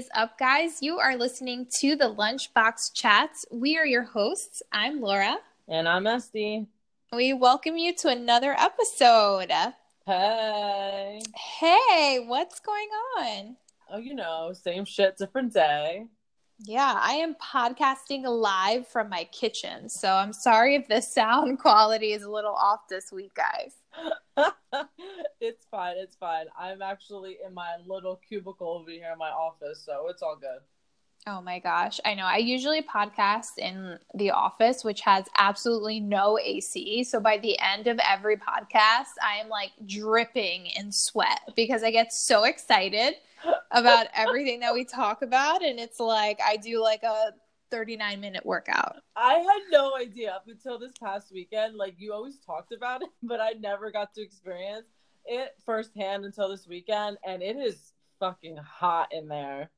Is up, guys? You are listening to the Lunchbox Chats. We are your hosts. I'm Laura. And I'm Este. We welcome you to another episode. Hey. Hey, what's going on? Oh, you know, same shit, different day. Yeah, I am podcasting live from my kitchen. So I'm sorry if the sound quality is a little off this week, guys. it's fine. It's fine. I'm actually in my little cubicle over here in my office, so it's all good. Oh my gosh. I know. I usually podcast in the office, which has absolutely no AC. So by the end of every podcast, I am like dripping in sweat because I get so excited about everything that we talk about. And it's like I do like a 39 minute workout. I had no idea up until this past weekend. Like you always talked about it, but I never got to experience it firsthand until this weekend. And it is fucking hot in there.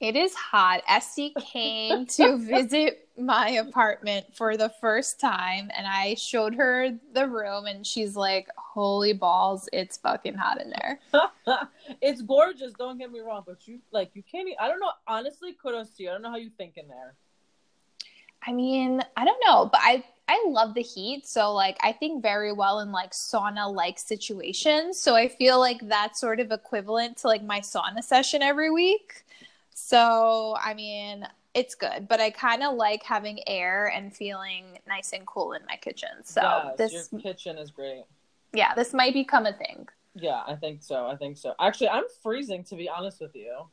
It is hot. Este came to visit my apartment for the first time, and I showed her the room, and she's like, "Holy balls, it's fucking hot in there." it's gorgeous. Don't get me wrong, but you like you can't. I don't know. Honestly, kudos to you. I don't know how you think in there. I mean, I don't know, but I I love the heat, so like I think very well in like sauna like situations. So I feel like that's sort of equivalent to like my sauna session every week. So, I mean, it's good, but I kind of like having air and feeling nice and cool in my kitchen. So, yes, this your kitchen is great. Yeah, this might become a thing. Yeah, I think so. I think so. Actually, I'm freezing to be honest with you.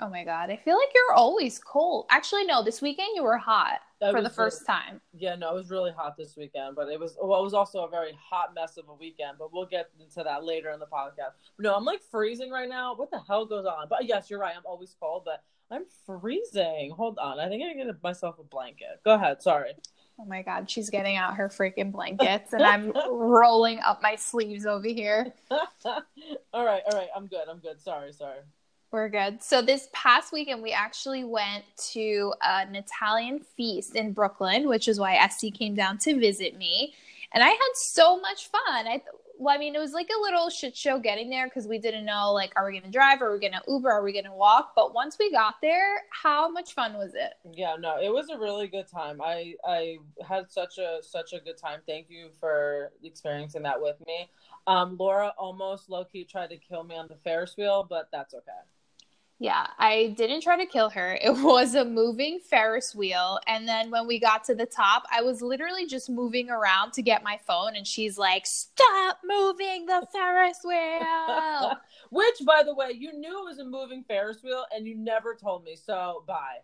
Oh my god, I feel like you're always cold. Actually, no, this weekend you were hot that for the first time. Yeah, no, it was really hot this weekend, but it was well, it was also a very hot mess of a weekend. But we'll get into that later in the podcast. No, I'm like freezing right now. What the hell goes on? But yes, you're right. I'm always cold, but I'm freezing. Hold on, I think I get myself a blanket. Go ahead. Sorry. Oh my god, she's getting out her freaking blankets, and I'm rolling up my sleeves over here. all right, all right, I'm good. I'm good. Sorry, sorry. We're good. So this past weekend, we actually went to an Italian feast in Brooklyn, which is why Este came down to visit me, and I had so much fun. I well, I mean, it was like a little shit show getting there because we didn't know like, are we going to drive? Are we going to Uber? Are we going to walk? But once we got there, how much fun was it? Yeah, no, it was a really good time. I I had such a such a good time. Thank you for experiencing that with me. Um, Laura almost low key tried to kill me on the Ferris wheel, but that's okay. Yeah, I didn't try to kill her. It was a moving Ferris wheel. And then when we got to the top, I was literally just moving around to get my phone. And she's like, Stop moving the Ferris wheel. Which, by the way, you knew it was a moving Ferris wheel and you never told me. So, bye.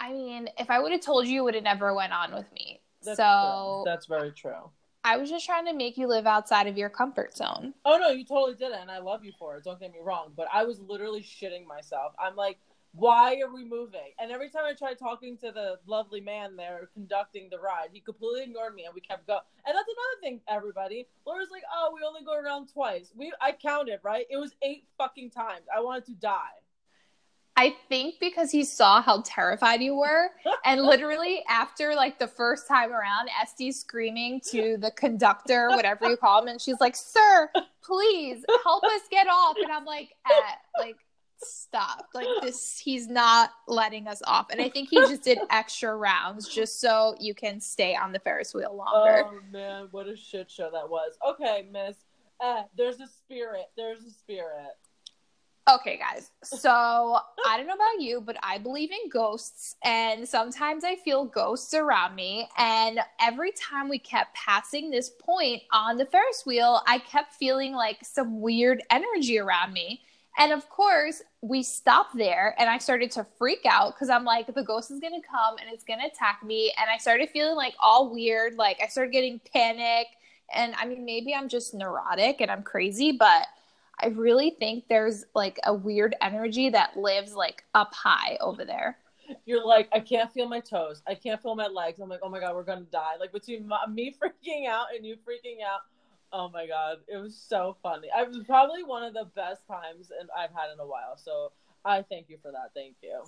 I mean, if I would have told you, you would have never went on with me. That's so, true. that's very true. I was just trying to make you live outside of your comfort zone. Oh no, you totally did it, and I love you for it. Don't get me wrong, but I was literally shitting myself. I'm like, why are we moving? And every time I tried talking to the lovely man there conducting the ride, he completely ignored me, and we kept going. And that's another thing, everybody. Laura's like, oh, we only go around twice. We I counted right. It was eight fucking times. I wanted to die. I think because he saw how terrified you were. And literally after like the first time around, Este's screaming to the conductor, whatever you call him, and she's like, Sir, please help us get off. And I'm like, eh, like, stop. Like this he's not letting us off. And I think he just did extra rounds just so you can stay on the Ferris wheel longer. Oh man, what a shit show that was. Okay, miss. Uh, there's a spirit. There's a spirit. Okay, guys. So I don't know about you, but I believe in ghosts, and sometimes I feel ghosts around me. And every time we kept passing this point on the Ferris wheel, I kept feeling like some weird energy around me. And of course, we stopped there, and I started to freak out because I'm like, the ghost is gonna come and it's gonna attack me. And I started feeling like all weird. Like I started getting panic. And I mean, maybe I'm just neurotic and I'm crazy, but I really think there's like a weird energy that lives like up high over there. You're like, I can't feel my toes. I can't feel my legs. I'm like, oh my God, we're going to die. Like between my, me freaking out and you freaking out. Oh my God. It was so funny. It was probably one of the best times and I've had in a while. So I thank you for that. Thank you.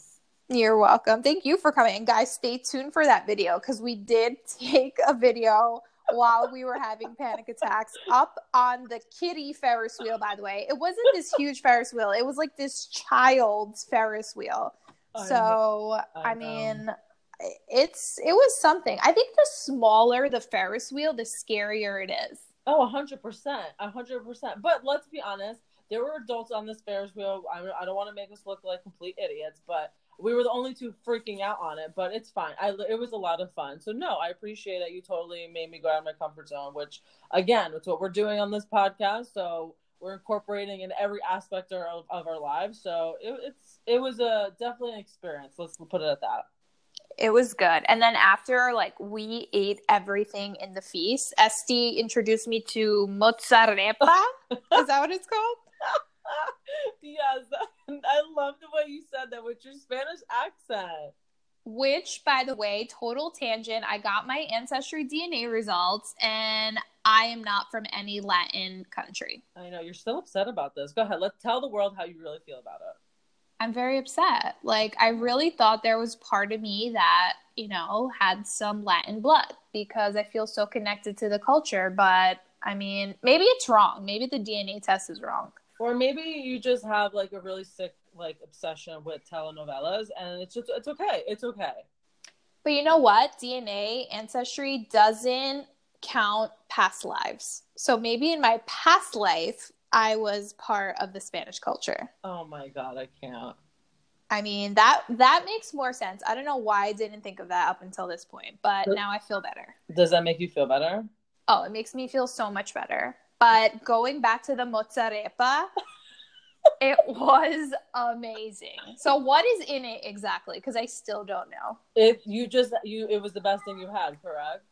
You're welcome. Thank you for coming. And guys, stay tuned for that video because we did take a video while we were having panic attacks up on the kitty Ferris wheel, by the way. It wasn't this huge Ferris wheel, it was like this child's Ferris wheel. I So, I I, mean, it's it was something. I think the smaller the Ferris wheel, the scarier it is. Oh, 100%. hundred percent. But let's be honest, there were adults on this Ferris wheel. I, I don't want to make us look like complete idiots, but we were the only two freaking out on it. But it's fine. I it was a lot of fun. So no, I appreciate that you totally made me go out of my comfort zone. Which again, it's what we're doing on this podcast. So we're incorporating in every aspect of, of our lives. So it, it's it was a definitely an experience. Let's put it at that. It was good. And then after like we ate everything in the feast, Este introduced me to mozzarepa. Is that what it's called? yes, I love the way you said that with your Spanish accent. Which, by the way, total tangent, I got my ancestry DNA results and I am not from any Latin country. I know you're still upset about this. Go ahead. Let's tell the world how you really feel about it. I'm very upset. Like, I really thought there was part of me that, you know, had some Latin blood because I feel so connected to the culture. But I mean, maybe it's wrong. Maybe the DNA test is wrong. Or maybe you just have like a really sick like obsession with telenovelas, and it's just it's okay. It's okay. But you know what? DNA ancestry doesn't count past lives. So maybe in my past life, I was part of the Spanish culture. Oh my god, I can't. I mean, that that makes more sense. I don't know why I didn't think of that up until this point, but But- now I feel better. Does that make you feel better? Oh, it makes me feel so much better. But going back to the mozzarepa, it was amazing. So what is in it exactly? Because I still don't know. It you just you it was the best thing you had, correct?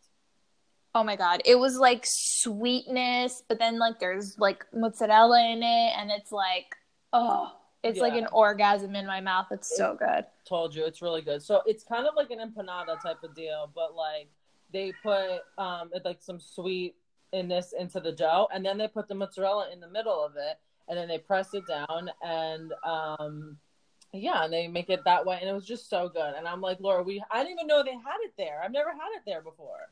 Oh my god, it was like sweetness, but then like there's like mozzarella in it, and it's like oh, it's like an orgasm in my mouth. It's so good. Told you it's really good. So it's kind of like an empanada type of deal, but like they put um like some sweetness into the dough, and then they put the mozzarella in the middle of it, and then they press it down, and um yeah, and they make it that way, and it was just so good. And I'm like, Laura, we I didn't even know they had it there. I've never had it there before.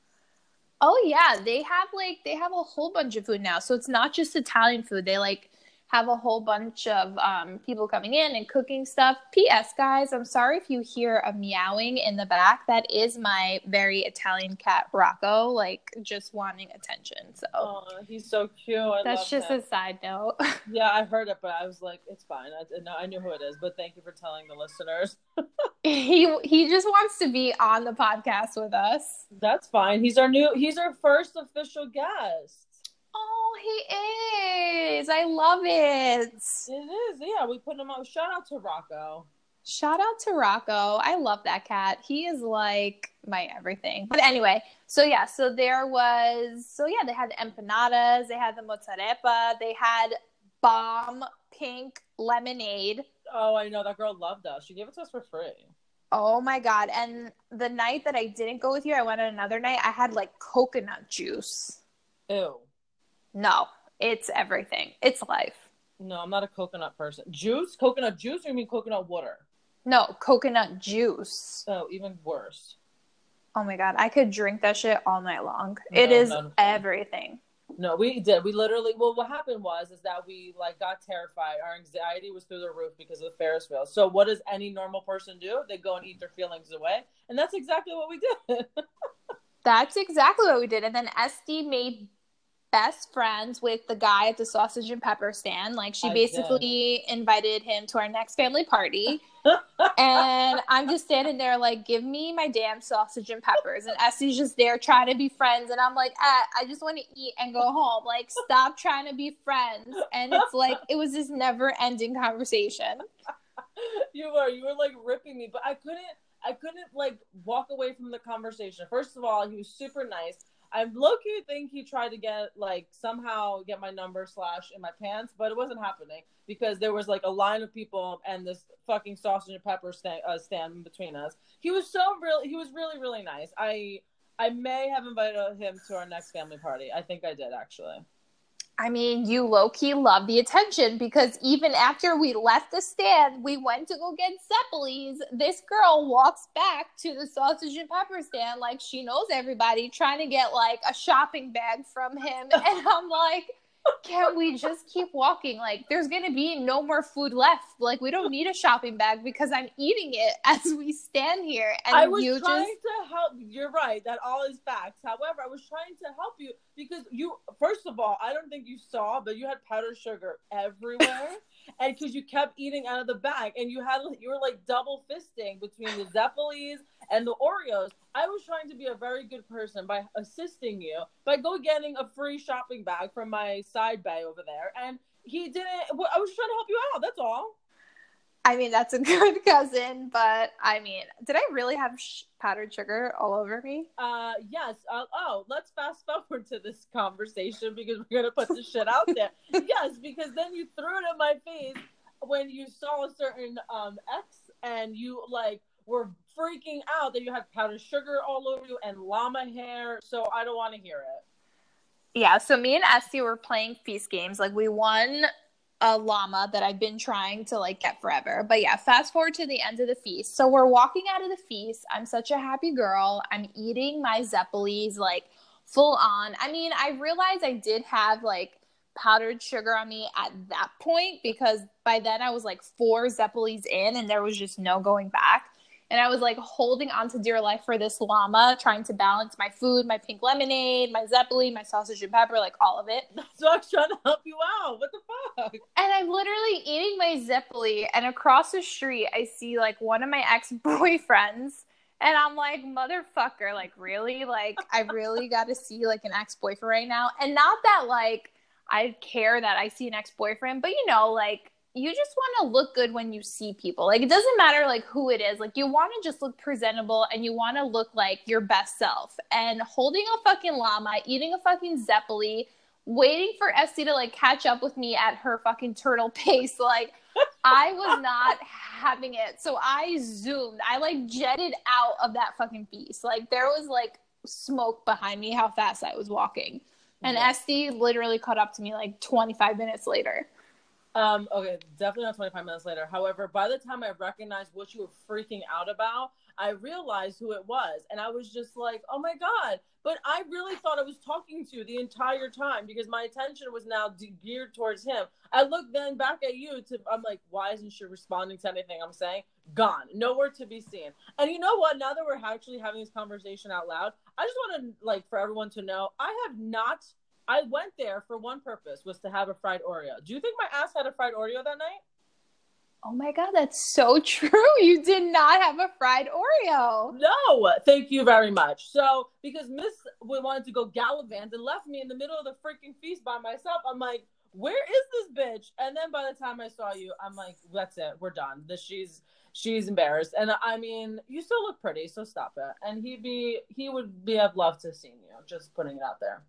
Oh yeah, they have like they have a whole bunch of food now. So it's not just Italian food. They like have a whole bunch of um, people coming in and cooking stuff. P.S. Guys, I'm sorry if you hear a meowing in the back. That is my very Italian cat Rocco, like just wanting attention. So Oh, he's so cute. I that's just him. a side note. Yeah, I heard it, but I was like, it's fine. I, no, I knew who it is, but thank you for telling the listeners. he he just wants to be on the podcast with us. That's fine. He's our new. He's our first official guest. Oh, he is. I love it. It is. Yeah, we put him out. Shout out to Rocco. Shout out to Rocco. I love that cat. He is like my everything. But anyway, so yeah, so there was, so yeah, they had the empanadas, they had the mozzarepa, they had bomb pink lemonade. Oh, I know that girl loved us. She gave it to us for free. Oh my God. And the night that I didn't go with you, I went on another night, I had like coconut juice. Ew. No, it's everything. It's life. No, I'm not a coconut person. Juice, coconut juice, or you mean coconut water? No, coconut juice. Oh, even worse. Oh my God. I could drink that shit all night long. No, it is everything. No, we did. We literally. Well, what happened was is that we like got terrified. Our anxiety was through the roof because of the Ferris wheel. So, what does any normal person do? They go and eat their feelings away, and that's exactly what we did. That's exactly what we did. And then Este made best friends with the guy at the sausage and pepper stand. Like she I basically invited him to our next family party. and I'm just standing there like, give me my damn sausage and peppers. And Este's just there trying to be friends. And I'm like, ah, I just want to eat and go home. Like, stop trying to be friends. And it's like, it was this never ending conversation. you were you were like ripping me, but I couldn't I couldn't like walk away from the conversation. First of all, he was super nice. I low key think he tried to get like somehow get my number slash in my pants, but it wasn't happening because there was like a line of people and this fucking sausage and pepper stand, uh, stand between us. He was so real. He was really really nice. I I may have invited him to our next family party. I think I did actually. I mean, you low key love the attention because even after we left the stand, we went to go get Zeppelis. This girl walks back to the sausage and pepper stand like she knows everybody, trying to get like a shopping bag from him. And I'm like, can we just keep walking? Like, there's gonna be no more food left. Like, we don't need a shopping bag because I'm eating it as we stand here. And I was you trying just to help. You're right. That all is facts. However, I was trying to help you because you, first of all, I don't think you saw, but you had powdered sugar everywhere, and because you kept eating out of the bag, and you had you were like double fisting between the Zeppelis and the Oreos. I was trying to be a very good person by assisting you by go getting a free shopping bag from my side bay over there, and he didn't. well, I was just trying to help you out. That's all. I mean, that's a good cousin, but I mean, did I really have sh- powdered sugar all over me? Uh, yes. Uh, oh, let's fast forward to this conversation because we're gonna put this shit out there. yes, because then you threw it in my face when you saw a certain um ex, and you like were freaking out that you had powdered sugar all over you and llama hair. So I don't want to hear it. Yeah, so me and Este were playing feast games. Like we won a llama that I've been trying to like get forever. But yeah, fast forward to the end of the feast. So we're walking out of the feast. I'm such a happy girl. I'm eating my Zeppelis like full on. I mean, I realized I did have like powdered sugar on me at that point because by then I was like four Zeppelis in and there was just no going back. And I was like holding on to dear life for this llama, trying to balance my food, my pink lemonade, my Zeppeli, my sausage and pepper, like all of it. So I was trying to help you out. What the fuck? And I'm literally eating my Zeppeli, and across the street, I see like one of my ex boyfriends. And I'm like, motherfucker, like, really? Like, I really got to see like an ex boyfriend right now. And not that like I care that I see an ex boyfriend, but you know, like, you just want to look good when you see people. Like, it doesn't matter like who it is. Like, you want to just look presentable and you want to look like your best self. And holding a fucking llama, eating a fucking Zeppeli, waiting for Este to like catch up with me at her fucking turtle pace. Like, I was not having it. So I zoomed. I like jetted out of that fucking beast. Like, there was like smoke behind me how fast I was walking. And Yeah. Este literally caught up to me like 25 minutes later. Um, okay, definitely not 25 minutes later. However, by the time I recognized what you were freaking out about, I realized who it was. And I was just like, oh my God. But I really thought I was talking to you the entire time because my attention was now geared towards him. I looked then back at you to, I'm like, why isn't she responding to anything I'm saying? Gone. Nowhere to be seen. And you know what? Now that we're actually having this conversation out loud, I just want to, like, for everyone to know, I have not I went there for one purpose was to have a fried Oreo. Do you think my ass had a fried Oreo that night? Oh my god, that's so true. You did not have a fried Oreo. No, thank you very much. So because Miss we wanted to go gallivant and left me in the middle of the freaking feast by myself, I'm like, where is this bitch? And then by the time I saw you, I'm like, that's it, we're done. This she's she's embarrassed. And I mean, you still look pretty, so stop it. And he'd be he would be have loved to have seen you. Just putting it out there.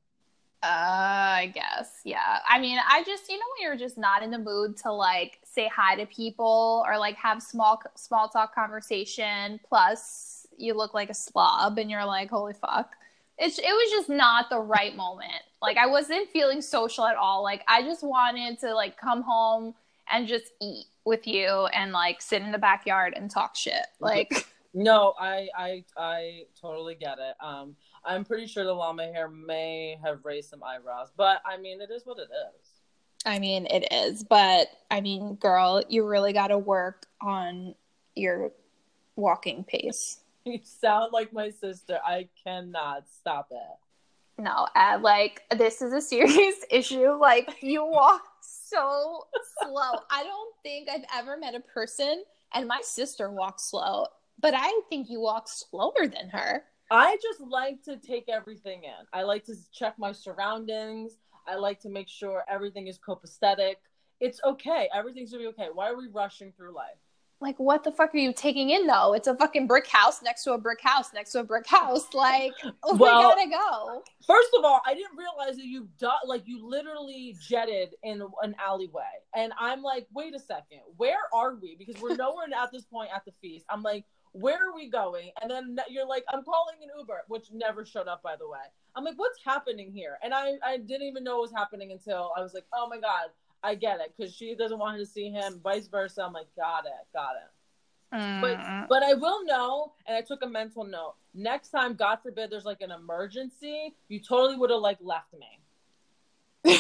Uh, I guess. Yeah. I mean, I just, you know, when you're just not in the mood to like say hi to people or like have small small talk conversation. Plus, you look like a slob, and you're like, holy fuck. It's it was just not the right moment. Like I wasn't feeling social at all. Like I just wanted to like come home and just eat with you and like sit in the backyard and talk shit. Like No, I I I totally get it. Um, I'm pretty sure the llama hair may have raised some eyebrows, but I mean, it is what it is. I mean, it is, but I mean, girl, you really got to work on your walking pace. You sound like my sister. I cannot stop it. No, uh, like this is a serious issue. Like you walk so slow. I don't think I've ever met a person, and my sister walks slow, but I think you walk slower than her. I just like to take everything in. I like to check my surroundings. I like to make sure everything is copacetic. It's okay. Everything's gonna be okay. Why are we rushing through life? Like, what the fuck are you taking in though? It's a fucking brick house next to a brick house next to a brick house. Like, oh, we Well- gotta go. First of all, I didn't realize that you du- like you literally jetted in an alleyway, and I'm like, wait a second, where are we? Because we're nowhere at this point at the feast. I'm like, where are we going? And then you're like, I'm calling an Uber, which never showed up, by the way. I'm like, what's happening here? And I, I didn't even know what was happening until I was like, oh my God, I get it. Because she doesn't want to see him, vice versa. I'm like, got it, got it. Mm. But but I will know, and I took a mental note. Next time, God forbid, there's like an emergency, you totally would have like left me.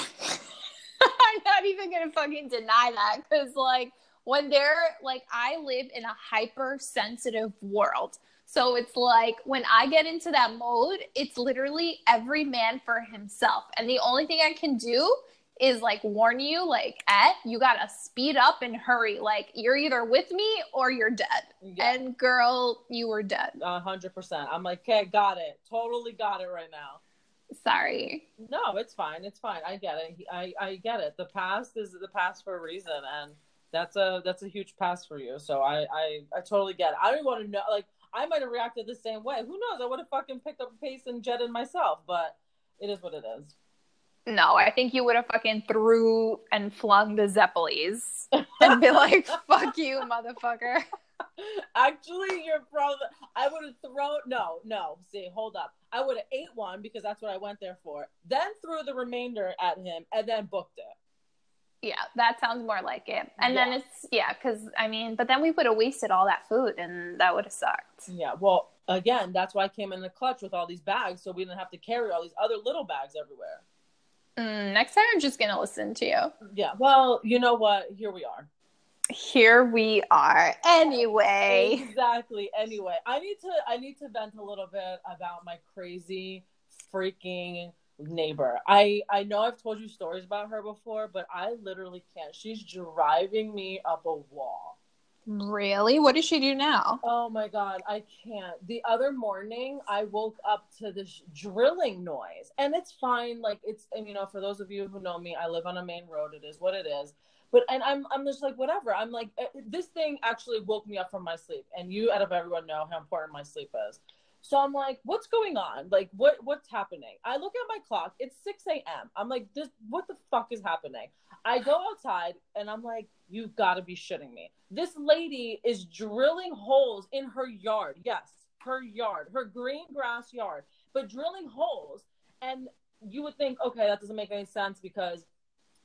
I'm not even gonna fucking deny that because like when they're like I live in a hypersensitive world. So it's like when I get into that mode, it's literally every man for himself. And the only thing I can do is like warn you, like, at you gotta speed up and hurry. Like you're either with me or you're dead. Yeah. And girl, you were dead. A hundred percent. I'm like, okay, got it. Totally got it right now. Sorry. No, it's fine. It's fine. I get it. I, I get it. The past is the past for a reason and that's a that's a huge pass for you. So I I, I totally get it. I don't want to know like I might have reacted the same way. Who knows? I would have fucking picked up a pace and jetted myself, but it is what it is. No, I think you would have fucking threw and flung the Zeppelis and be like, "Fuck you, motherfucker." Actually, you're probably. I would have thrown. No, no. See, hold up. I would have ate one because that's what I went there for. Then threw the remainder at him and then booked it. Yeah, that sounds more like it. And yeah. then it's yeah, because I mean, but then we would have wasted all that food, and that would have sucked. Yeah, well, again, that's why I came in the clutch with all these bags, so we didn't have to carry all these other little bags everywhere. Mm, next time, I'm just gonna listen to you. Yeah. Well, you know what? Here we are. Here we are. Anyway. Exactly. Anyway, I need to I need to vent a little bit about my crazy freaking neighbor. I I know I've told you stories about her before, but I literally can't. She's driving me up a wall. Really? What does she do now? Oh my god, I can't. The other morning, I woke up to this drilling noise, and it's fine. Like it's, and you know, for those of you who know me, I live on a main road. It is what it is. But and I'm I'm just like whatever. I'm like eh, this thing actually woke me up from my sleep, and you out of everyone know how important my sleep is. So I'm like, what's going on? Like, what what's happening? I look at my clock. It's 6 a.m. I'm like, this what the fuck is happening? I go outside and I'm like, you've got to be shitting me. This lady is drilling holes in her yard. Yes, her yard, her green grass yard, but drilling holes. And you would think, okay, that doesn't make any sense because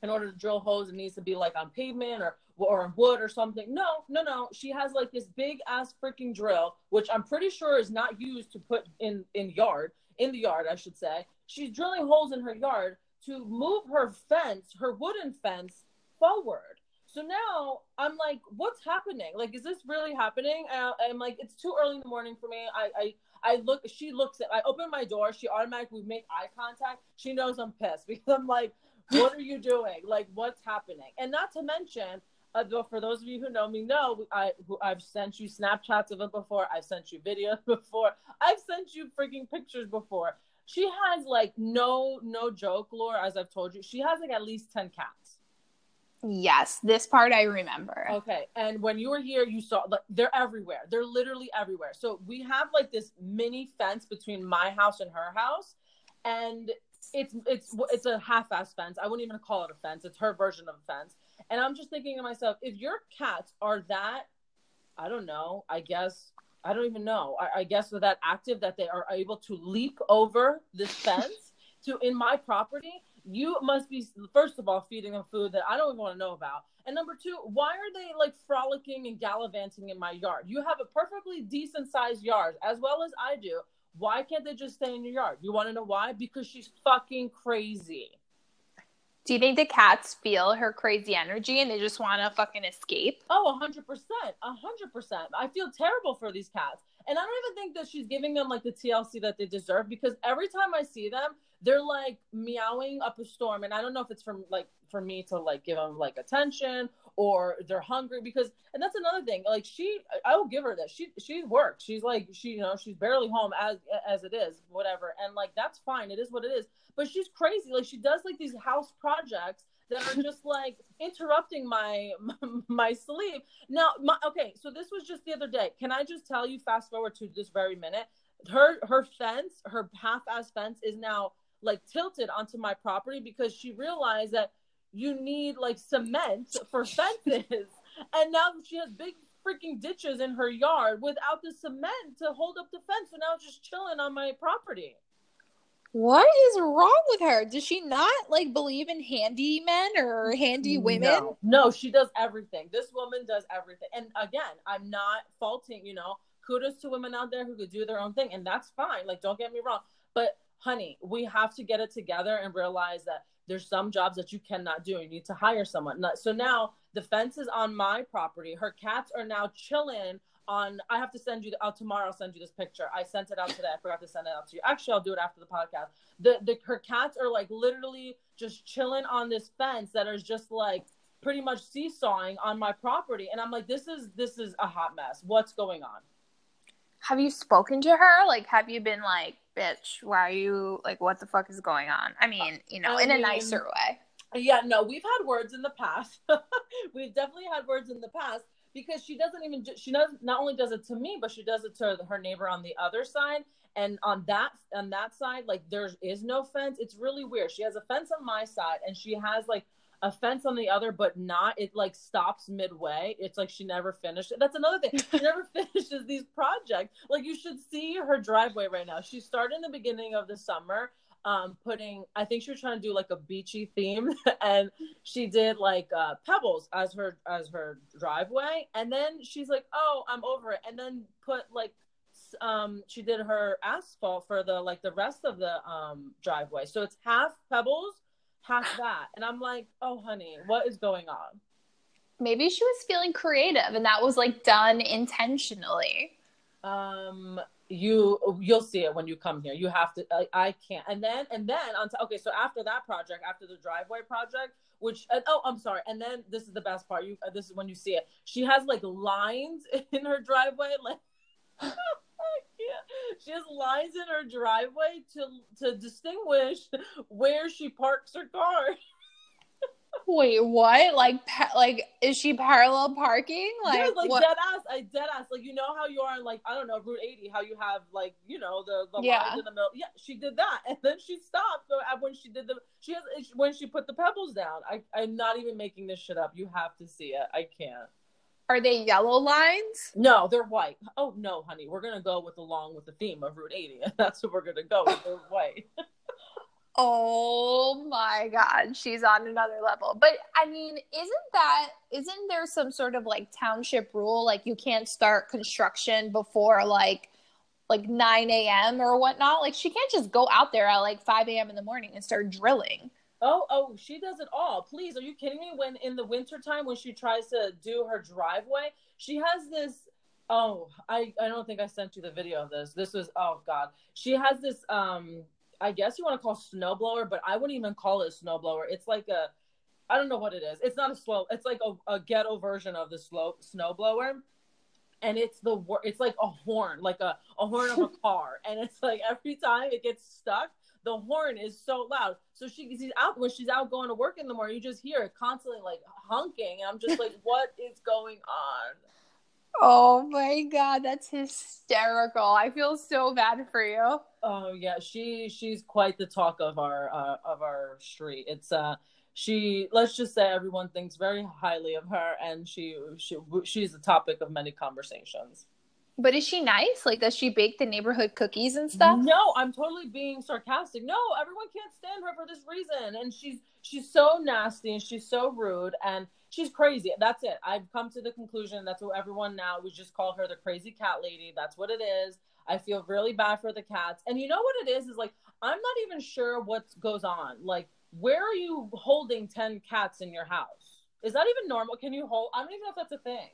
in order to drill holes, it needs to be like on pavement or or wood or something. No, no, no. She has like this big ass freaking drill, which I'm pretty sure is not used to put in in yard in the yard, I should say. She's drilling holes in her yard to move her fence, her wooden fence, forward. So now I'm like, what's happening? Like, is this really happening? I'm like, it's too early in the morning for me. I, I, I look. She looks at. I open my door. She automatically make eye contact. She knows I'm pissed because I'm like, what are you doing? Like, what's happening? And not to mention, uh, for those of you who know me, know I who, I've sent you Snapchats of it before. I've sent you videos before. I've sent you freaking pictures before. She has like no no joke, Laura. As I've told you, she has like at least ten cats. Yes, this part I remember. Okay, and when you were here, you saw like they're everywhere. They're literally everywhere. So we have like this mini fence between my house and her house, and it's it's it's a half-ass fence. I wouldn't even call it a fence. It's her version of a fence. And I'm just thinking to myself, if your cats are that, I don't know. I guess I don't even know. I, I guess they're that active that they are able to leap over this fence to in my property. You must be first of all feeding them food that I don't even want to know about. And number two, why are they like frolicking and gallivanting in my yard? You have a perfectly decent sized yard, as well as I do. Why can't they just stay in your yard? You want to know why? Because she's fucking crazy. Do you think the cats feel her crazy energy and they just want to fucking escape? Oh, 100%. 100%. I feel terrible for these cats. And I don't even think that she's giving them like the TLC that they deserve because every time I see them, they're like meowing up a storm. And I don't know if it's from like for me to like give them like attention or they're hungry because and that's another thing like she i will give her that she she works. She's like she you know she's barely home as as it is whatever. And like that's fine. It is what it is. But she's crazy. Like she does like these house projects that are just like interrupting my my sleep. Now my, okay so this was just the other day. Can i just tell you fast forward to this very minute her her fence her half-ass fence is now like tilted onto my property because she realized that you need like cement for fences. and now she has big freaking ditches in her yard without the cement to hold up the fence. So now it's just chilling on my property. What is wrong with her? Does she not like believe in handy men or handy women? No, no, she does everything. This woman does everything. And again, I'm not faulting, you know, kudos to women out there who could do their own thing, and that's fine. Like, don't get me wrong. But honey, we have to get it together and realize that there's some jobs that you cannot do. You need to hire someone. So now the fence is on my property. Her cats are now chilling on I have to send you out tomorrow. I'll send you this picture. I sent it out today. I forgot to send it out to you. Actually, I'll do it after the podcast. The the her cats are like literally just chilling on this fence that is just like pretty much seesawing on my property, and I'm like, this is this is a hot mess. What's going on? Have you spoken to her? Like, have you been like, bitch, why are you like, what the fuck is going on? I mean, you know, I in mean, a nicer way. Yeah, no, we've had words in the past. we've definitely had words in the past because she doesn't even she does not only does it to me but she does it to her neighbor on the other side and on that on that side like there is no fence it's really weird she has a fence on my side and she has like a fence on the other but not it like stops midway. It's like she never finished. It. that's another thing. She never finishes these projects. Like you should see her driveway right now. She started in the beginning of the summer um putting i think she was trying to do like a beachy theme and she did like uh pebbles as her as her driveway. And then she's like oh i'm over it. And then put like um she did her asphalt for the like the rest of the um driveway. So it's half pebbles half that. And i'm like oh honey what is going on? Maybe she was feeling creative and that was like done intentionally. Um you you'll see it when you come here. You have to i, I can't. And then and then on t- okay so after that project after the driveway project which uh, oh i'm sorry. And then this is the best part. You uh, this is when you see it. She has like lines in her driveway like she has lines in her driveway to to distinguish where she parks her car Wait, what? Like, pa- like, is she parallel parking? Like, yeah, like what? dead ass. I dead ass. Like, you know how you are like I don't know Route 80, how you have like you know the the yeah. lines in the middle. Yeah, she did that, and then she stopped. So uh, when she did the she has when she put the pebbles down. I I'm not even making this shit up. You have to see it. I can't. Are they yellow lines? No, they're white. Oh no, honey, we're gonna go with along with the theme of Route 80. That's what we're gonna go with. They're white. Oh my god, she's on another level. But I mean, isn't that isn't there some sort of like township rule like you can't start construction before like like 9 a.m. or whatnot? Like she can't just go out there at like 5 a.m. in the morning and start drilling. Oh, oh, she does it all. Please, are you kidding me? When in the wintertime when she tries to do her driveway, she has this oh, I I don't think I sent you the video of this. This was oh god. She has this um I guess you want to call snowblower, but I wouldn't even call it a snowblower. It's like a, I don't know what it is. It's not a slow. It's like a, a ghetto version of the slow snowblower, and it's the it's like a horn, like a a horn of a car, and it's like every time it gets stuck, the horn is so loud. So she she's out when she's out going to work in the morning, you just hear it constantly like honking, and I'm just like, what is going on? Oh my god, that's hysterical. I feel so bad for you. Oh yeah, she she's quite the talk of our uh, of our street. It's uh she let's just say everyone thinks very highly of her and she she she's the topic of many conversations. But is she nice? Like, does she bake the neighborhood cookies and stuff? No, I'm totally being sarcastic. No, everyone can't stand her for this reason, and she's she's so nasty and she's so rude and she's crazy. That's it. I've come to the conclusion that's what everyone now we just call her the crazy cat lady. That's what it is. I feel really bad for the cats. And you know what it is is like I'm not even sure what goes on. Like where are you holding 10 cats in your house? Is that even normal? Can you hold I don't even know if that's a thing.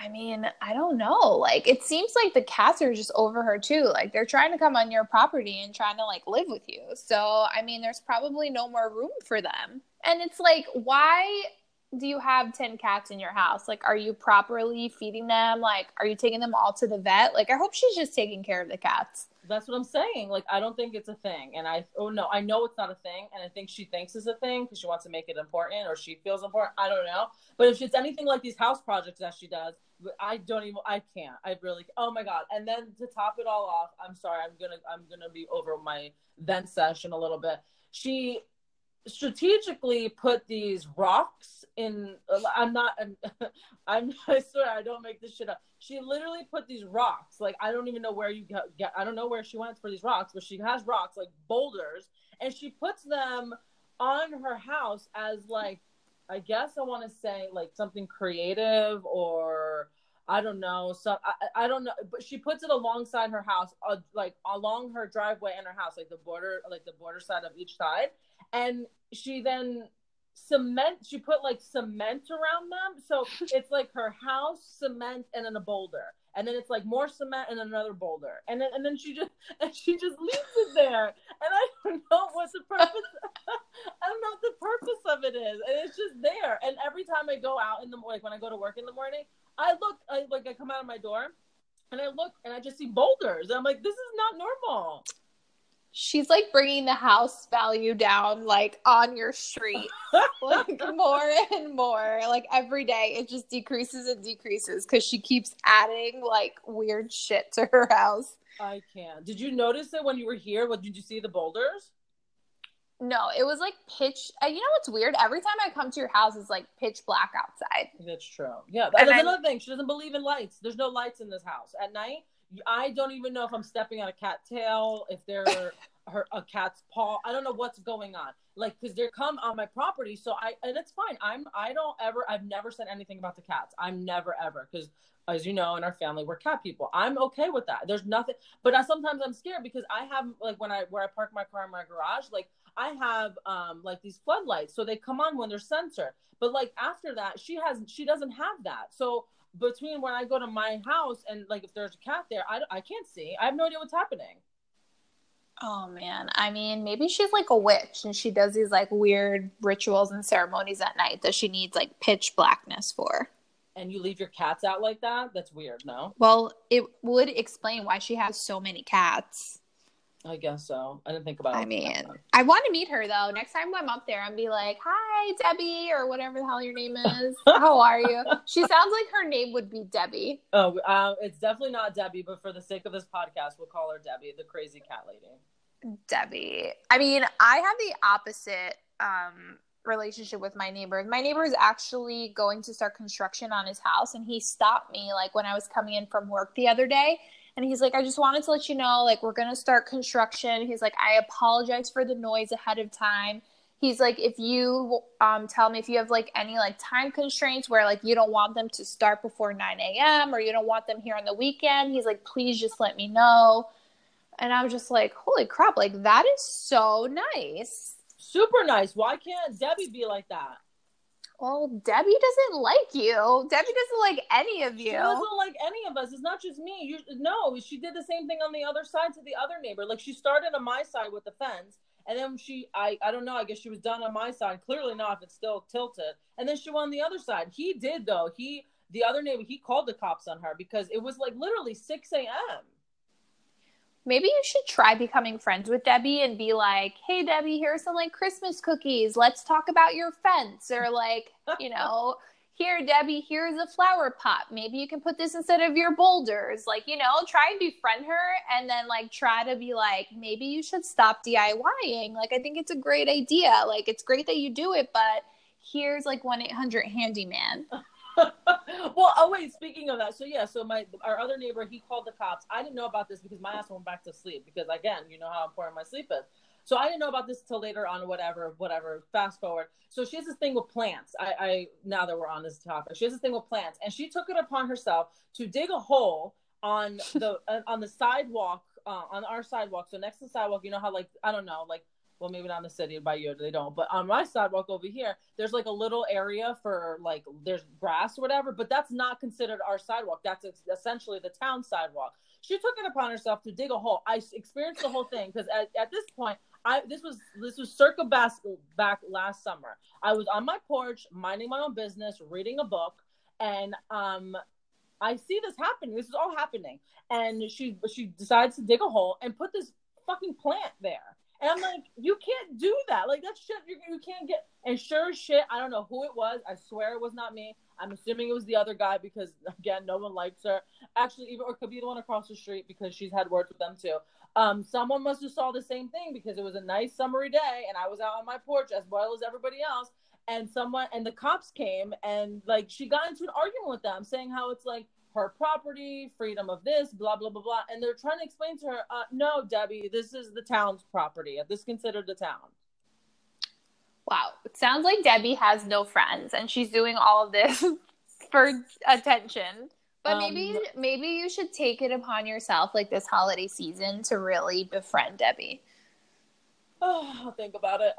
I mean, I don't know. Like, it seems like the cats are just over her too. Like, they're trying to come on your property and trying to like live with you. So, I mean, there's probably no more room for them. And it's like, why do you have 10 cats in your house? Like, are you properly feeding them? Like, are you taking them all to the vet? Like, I hope she's just taking care of the cats. That's what I'm saying. Like, I don't think it's a thing. And I, oh no, I know it's not a thing. And I think she thinks it's a thing because she wants to make it important or she feels important. I don't know. But if it's anything like these house projects that she does, I don't even, I can't. I really, oh my God. And then to top it all off, I'm sorry, I'm going to, I'm going to be over my vent session a little bit. She, strategically put these rocks in i'm not i'm, I'm i swear i don't make this shit up she literally put these rocks like i don't even know where you get i don't know where she went for these rocks but she has rocks like boulders and she puts them on her house as like i guess i want to say like something creative or I don't know. So I, I don't know, but she puts it alongside her house, uh, like along her driveway and her house, like the border, like the border side of each side and she then cement she put like cement around them. So it's like her house cement and then a boulder. And then it's like more cement and another boulder. And then and then she just and she just leaves it there. And i don't know what the purpose i don't know what the purpose of it is. And it's just there. And every time i go out in the like when i go to work in the morning i look I, like i come out of my door and i look and i just see boulders. And i'm like this is not normal she's like bringing the house value down like on your street like more and more. Like every day it just decreases and decreases because she keeps adding like weird shit to her house. I can't. Did you notice it when you were here? What did you see the boulders? No it was like pitch uh, you know what's weird? Every time i come to your house it's like pitch black outside. That's true. Yeah that's another thing. She doesn't believe in lights. There's no lights in this house. At night I don't even know if I'm stepping on a cat tail, if they're her a cat's paw. I don't know what's going on. Like, cause they're come on my property, so I and it's fine. I'm I don't ever I've never said anything about the cats. I'm never ever because as you know in our family we're cat people. I'm okay with that. There's nothing, but I, sometimes I'm scared because I have like when I where I park my car in my garage, like I have um like these floodlights, so they come on when they're censored. But like after that, she has she doesn't have that. So between when I go to my house and like if there's a cat there, I, I can't see. I have no idea what's happening. Oh man, I mean, maybe she's like a witch and she does these like weird rituals and ceremonies at night that she needs like pitch blackness for. And you leave your cats out like that? That's weird, no? Well, it would explain why she has so many cats. I guess so. I didn't think about it. I mean, I want to meet her though. Next time I'm up there, I'm be like, "Hi, Debbie," or whatever the hell your name is. How are you? She sounds like her name would be Debbie. Oh, uh, it's definitely not Debbie, but for the sake of this podcast, we'll call her Debbie, the crazy cat lady. Debbie. I mean, I have the opposite um, relationship with my neighbor. My neighbor is actually going to start construction on his house, and he stopped me like when I was coming in from work the other day and he's like, I just wanted to let you know, like, we're going to start construction. He's like, I apologize for the noise ahead of time. He's like, if you um, tell me if you have like any like time constraints where like you don't want them to start before 9 a.m. or you don't want them here on the weekend, he's like, please just let me know. And I'm just like, holy crap, like that is so nice. Super nice. Why can't Debbie be like that? Well, Debbie doesn't like you. Debbie doesn't like any of you. She doesn't like any of us. It's not just me. You no, she did the same thing on the other side to the other neighbor. Like she started on my side with the fence, and then she, I, I don't know. I guess she was done on my side. Clearly not if it's still tilted. And then she went on the other side. He did though. He, the other neighbor, he called the cops on her because it was like literally six a.m maybe you should try becoming friends with Debbie and be like, "Hey Debbie, here's some like Christmas cookies. Let's talk about your fence." Or like, you know, "Here Debbie, here's a flower pot. Maybe you can put this instead of your boulders." Like, you know, try and befriend her and then like try to be like, "Maybe you should stop DIYing." Like, I think it's a great idea. Like, it's great that you do it, but here's like 1-800 handyman. well, oh wait. Speaking of that, so yeah, so my our other neighbor he called the cops. I didn't know about this because my ass went back to sleep because again, you know how important my sleep is. So I didn't know about this till later on. Whatever, whatever. Fast forward. So she has this thing with plants. I, I now that we're on this topic, she has this thing with plants, and she took it upon herself to dig a hole on the uh, on the sidewalk uh, on our sidewalk. So next to the sidewalk, you know how like I don't know like well maybe not in the city by you they don't but on my sidewalk over here there's like a little area for like there's grass or whatever but that's not considered our sidewalk that's essentially the town sidewalk she took it upon herself to dig a hole i experienced the whole thing because at, at this point I this was this was circa back, back last summer. I was on my porch minding my own business, reading a book, and um I see this happening. This is all happening. And she she decides to dig a hole and put this fucking plant there. And I'm like, you can't do that. Like that shit, you, you can't get. And sure as shit, I don't know who it was. I swear it was not me. I'm assuming it was the other guy because again, no one likes her. Actually, even or could be the one across the street because she's had words with them too. Um, someone must have saw the same thing because it was a nice summery day and I was out on my porch as well as everybody else. And someone and the cops came and like she got into an argument with them, saying how it's like her property, freedom of this, blah blah blah blah. And they're trying to explain to her, uh, no, Debbie, this is the town's property. This is considered the town. Wow. It sounds like Debbie has no friends and she's doing all of this for attention. But maybe Um, maybe you should take it upon yourself like this holiday season to really befriend Debbie. Oh, I'll think about it.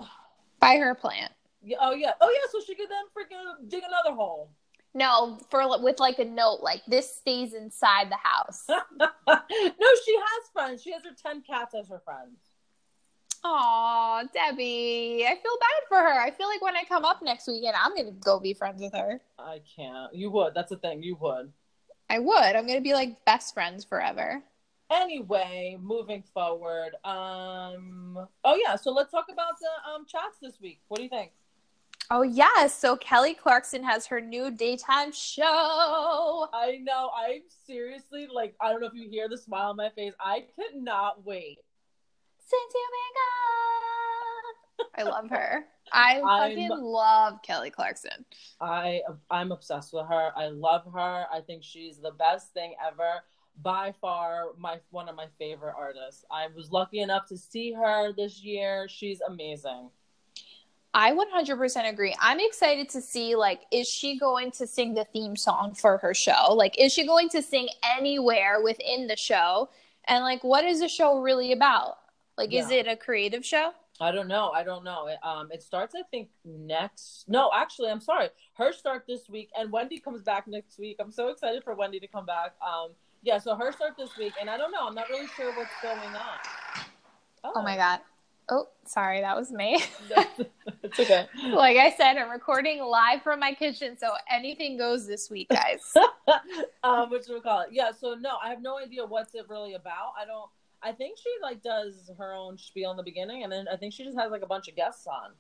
Buy her a plant. Yeah, oh yeah, oh yeah. So she could then freaking dig another hole. No, for with like a note like this stays inside the house. no, she has friends. She has her ten cats as her friends. Aw, Debbie. I feel bad for her. I feel like when I come up next weekend, I'm gonna go be friends with her. I can't. You would. That's the thing. You would. I would. I'm gonna be like best friends forever. Anyway, moving forward. Um. Oh yeah. So let's talk about the um chats this week. What do you think? Oh yes, so Kelly Clarkson has her new daytime show. I know. I'm seriously like. I don't know if you hear the smile on my face. I cannot wait. Since you. I love her. I I'm- fucking love Kelly Clarkson. I I'm obsessed with her. I love her. I think she's the best thing ever. By far, my one of my favorite artists. I was lucky enough to see her this year. She's amazing. I 100% agree. I'm excited to see like is she going to sing the theme song for her show? Like is she going to sing anywhere within the show? And like what is the show really about? Like is it a creative show? I don't know. I don't know. It, um, it starts, I think, next. No, actually, I'm sorry. Her start this week, and Wendy comes back next week. I'm so excited for Wendy to come back. Um, yeah, so her start this week, and I don't know. I'm not really sure what's going on. Oh my god. Oh, sorry, that was me. it's okay. like I said, I'm recording live from my kitchen, so anything goes this week, guys. um, should we call it? Yeah. So no, I have no idea what's it really about. I don't. I think she like does her own spiel in the beginning, and then I think she just has like a bunch of guests on.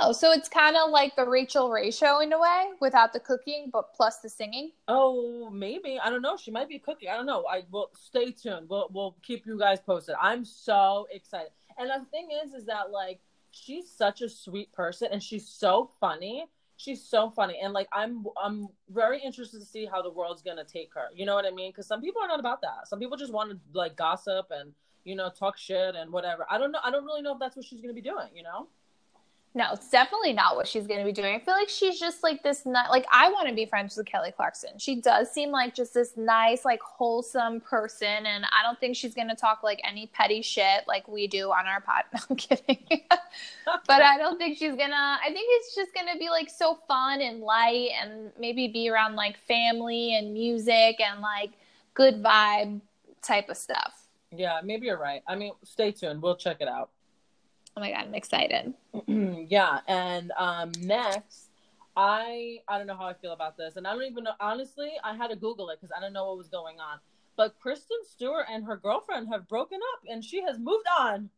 oh, so it's kind of like the Rachael Ray show in a way, without the cooking, but plus the singing. Oh, maybe I don't know. She might be cooking. I don't know. I will stay tuned. We'll we'll keep you guys posted. I'm so excited. And the thing is, is that like she's such a sweet person, and she's so funny. She's so funny, and like I'm I'm very interested to see how the world's gonna take her. You know what I mean? Because some people are not about that. Some people just want to like gossip and you know talk shit and whatever. I don't know. I don't really know if that's what she's gonna be doing. You know? No, it's definitely not what she's going to be doing. I feel like she's just like this, ni- like, I want to be friends with Kelly Clarkson. She does seem like just this nice, like, wholesome person. And I don't think she's going to talk like any petty shit like we do on our pod. No, I'm kidding. but I don't think she's to, I think it's just going to be like so fun and light and maybe be around like family and music and like good vibe type of stuff. yeah, maybe you're right. I mean, stay tuned. We'll check it out. Oh my God, I'm excited. yeah, and um, next, I I don't know how I feel about this, and I don't even know. Honestly, I had to Google it because I don't know what was going on. But Kristen Stewart and her girlfriend have broken up, and she has moved on.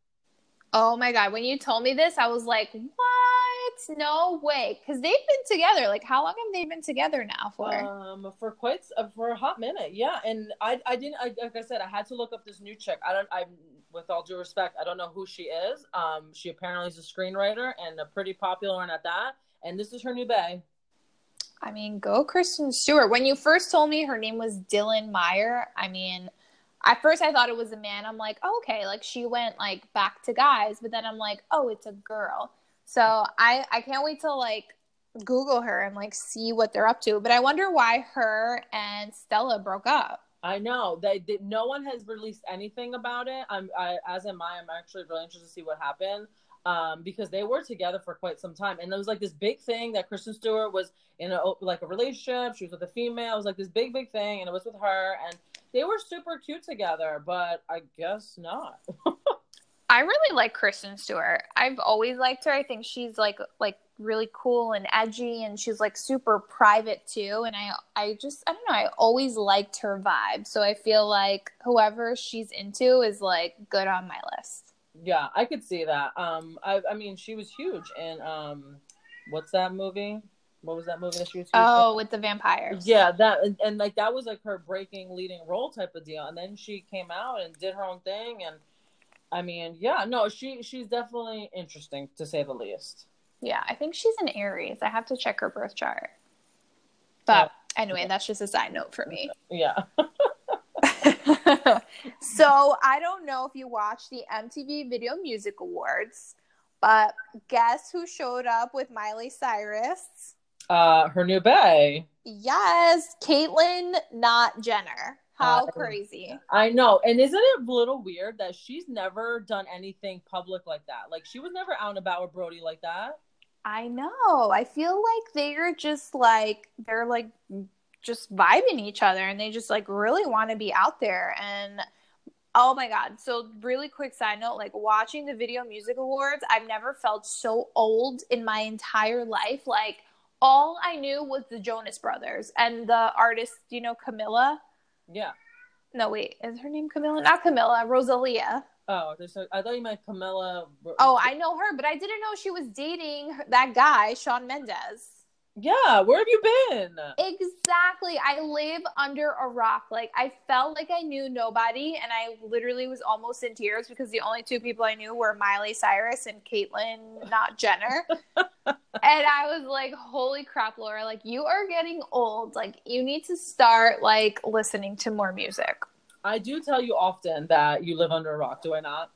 Oh my god, when you told me this, I was like, "What? No way!" Because they've been together. Like, how long have they been together now for? Um, for quite uh, for a hot minute, yeah. And I I didn't I, like I said I had to look up this new chick. I don't I with all due respect I don't know who she is. Um, she apparently is a screenwriter and a pretty popular one at that. And this is her new bae. I mean, go Kristen Stewart. When you first told me her name was Dylan Meyer, I mean, at first I thought it was a man. I'm like, oh, okay, like she went like back to guys, but then I'm like, oh, it's a girl. So I I can't wait to like Google her and like see what they're up to. But I wonder why her and Stella broke up. I know they, they no one has released anything about it. I'm I, as am I. I'm actually really interested to see what happened um, because they were together for quite some time, and there was like this big thing that Kristen Stewart was in a like a relationship. She was with a female. It was like this big big thing, and it was with her, and they were super cute together. But I guess not. I really like Kristen Stewart. I've always liked her. I think she's like like really cool and edgy and she's like super private too and I I just I don't know, I always liked her vibe. So I feel like whoever she's into is like good on my list. yeah, I could see that. Um, I I mean, she was huge in um, what's that movie? What was that movie that she was? Oh, with the vampires. Yeah, that and, and, like that was like her breaking leading role type of deal, and then she came out and did her own thing, and I mean, yeah, no, she she's definitely interesting to say the least. Yeah, I think she's an Aries. I have to check her birth chart. But yeah. anyway, that's just a side note for me. Yeah. so I don't know if you watched the MTV Video Music Awards, but guess who showed up with Miley Cyrus? Uh, her new bae. Yes, Caitlyn, not Jenner. How uh, crazy. I know. And isn't it a little weird that she's never done anything public like that? Like she was never out and about with Brody like that. I know. I feel like they're just like they're like just vibing each other and they just like really want to be out there and oh my god. So really quick side note, like watching the Video Music Awards, I've never felt so old in my entire life. Like all I knew was the Jonas Brothers and the artist, you know, Camilla. Yeah. No, wait, is her name Camilla? Not Camilla, Rosalia. Oh, there's a, I thought you meant Camilla. Oh, I know her, but I didn't know she was dating that guy, Shawn Mendes. Yeah, where have you been? Exactly. I live under a rock. Like I felt like I knew nobody and I literally was almost in tears because the only two people I knew were Miley Cyrus and Caitlyn, not Jenner. and I was like, "Holy crap, Laura, like you are getting old. Like you need to start like listening to more music." I do tell you often that you live under a rock, do I not?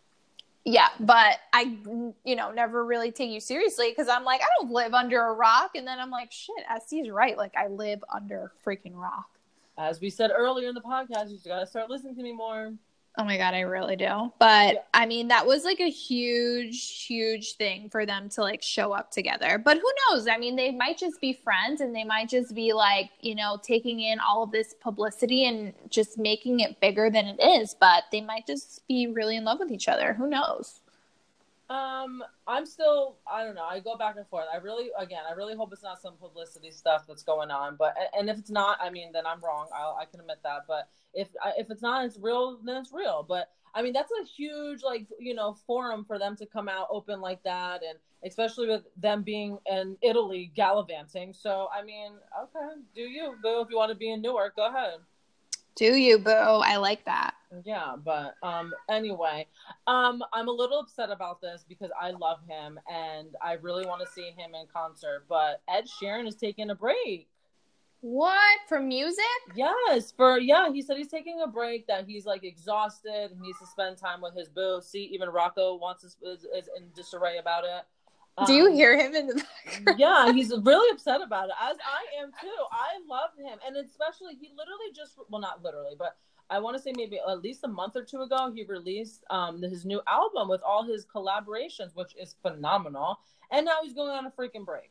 Yeah but i you know never really take you seriously because i'm like i don't live under a rock. And then i'm like shit Este's right. Like i live under a freaking rock. As we said earlier in the podcast you just gotta start listening to me more Oh my god, I really do. But yeah. I mean, that was like a huge, huge thing for them to like show up together. But who knows? I mean, they might just be friends and they might just be like, you know, taking in all of this publicity and just making it bigger than it is. But they might just be really in love with each other. Who knows? Um, I'm still, I don't know. I go back and forth. I really, again, I really hope it's not some publicity stuff that's going on. But and if it's not, I mean, then I'm wrong. I'll, I can admit that. But if if it's not, it's real, then it's real. But I mean, that's a huge, like, you know, forum for them to come out open like that, and especially with them being in Italy gallivanting. So, I mean, okay, do you, boo? If you want to be in Newark, go ahead. Do you, boo? I like that. Yeah, but um anyway, um I'm a little upset about this because I love him and I really want to see him in concert, but Ed Sheeran is taking a break. What for music? Yes, for yeah. He said he's taking a break. That he's like exhausted. He needs to spend time with his boo. See, even Rocco wants to, is, is in disarray about it. Do you um, hear him in the background? Yeah, he's really upset about it, as I am too. I love him, and especially he literally just well, not literally, but I want to say maybe at least a month or two ago, he released um his new album with all his collaborations, which is phenomenal. And now he's going on a freaking break.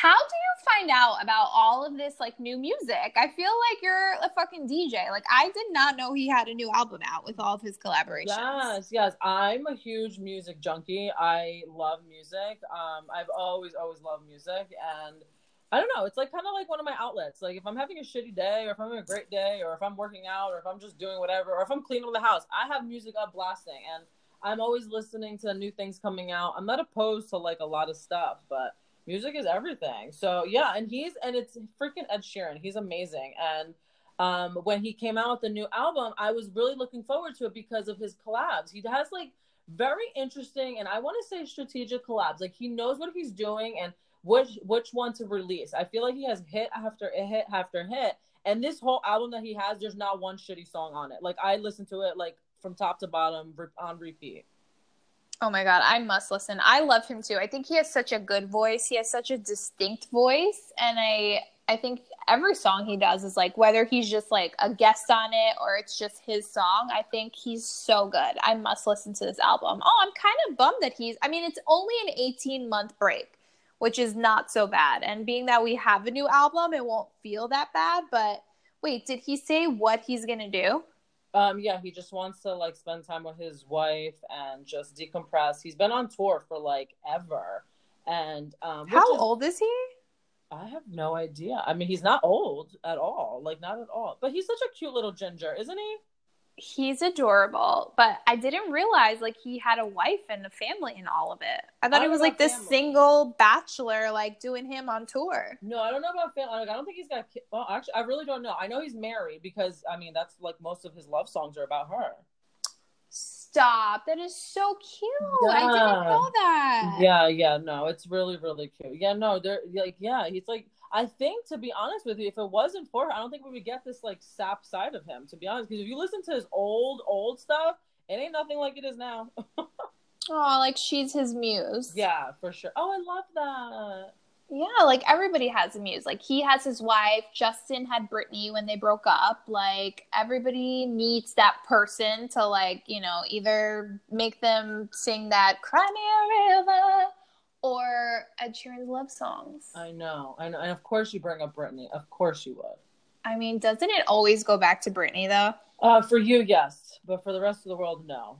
How do you find out about all of this like new music? I feel like you're a fucking DJ. Like I did not know he had a new album out with all of his collaborations. Yes, yes. I'm a huge music junkie. I love music. Um, I've always, always loved music, and I don't know. It's like kind of like one of my outlets. Like if I'm having a shitty day, or if I'm having a great day, or if I'm working out, or if I'm just doing whatever, or if I'm cleaning the house, I have music up blasting, and I'm always listening to new things coming out. I'm not opposed to like a lot of stuff, but music is everything. So yeah, and he's and it's freaking Ed Sheeran. He's amazing. And um, when he came out with the new album, I was really looking forward to it because of his collabs. He has like very interesting and I want to say strategic collabs. Like he knows what he's doing and which which one to release. I feel like he has hit after hit after hit. And this whole album that he has, there's not one shitty song on it. Like I listen to it like from top to bottom on repeat. Oh my god, I must listen. I love him too. I think he has such a good voice. He has such a distinct voice and I I think every song he does is like whether he's just like a guest on it or it's just his song, I think he's so good. I must listen to this album. Oh, I'm kind of bummed that he's I mean, it's only an 18 month break, which is not so bad. And being that we have a new album, it won't feel that bad, but wait, did he say what he's to do? Um, yeah, he just wants to like spend time with his wife and just decompress. He's been on tour for like ever. And um How is, old is he? I have no idea. I mean, he's not old at all. Like not at all. But he's such a cute little ginger, isn't he? He's adorable, but I didn't realize like he had a wife and a family in all of it. I thought I it was like this family. single bachelor like doing him on tour. No, I don't know about family. Like, I don't think he's got. ki- Well, actually, I really don't know. I know he's married because I mean that's like most of his love songs are about her. Stop. That is so cute. I didn't know that. Yeah, yeah, no, it's really, really cute. Yeah, no, they're like, yeah, he's like, I think to be honest with you, if it wasn't for her, I don't think we would get this like sap side of him. To be honest, because if you listen to his old, old stuff, it ain't nothing like it is now. Oh, like she's his muse. yeah, for sure. Oh, I love that. Yeah, like everybody has a muse. Like he has his wife. Justin had Britney when they broke up. Like everybody needs that person to like, you know, either make them sing that Cry Me a River or Ed Sheeran's love songs. I know, I know, and of course you bring up Britney. Of course you would. I mean, doesn't it always go back to Britney though? Uh, for you, yes, but for the rest of the world, no.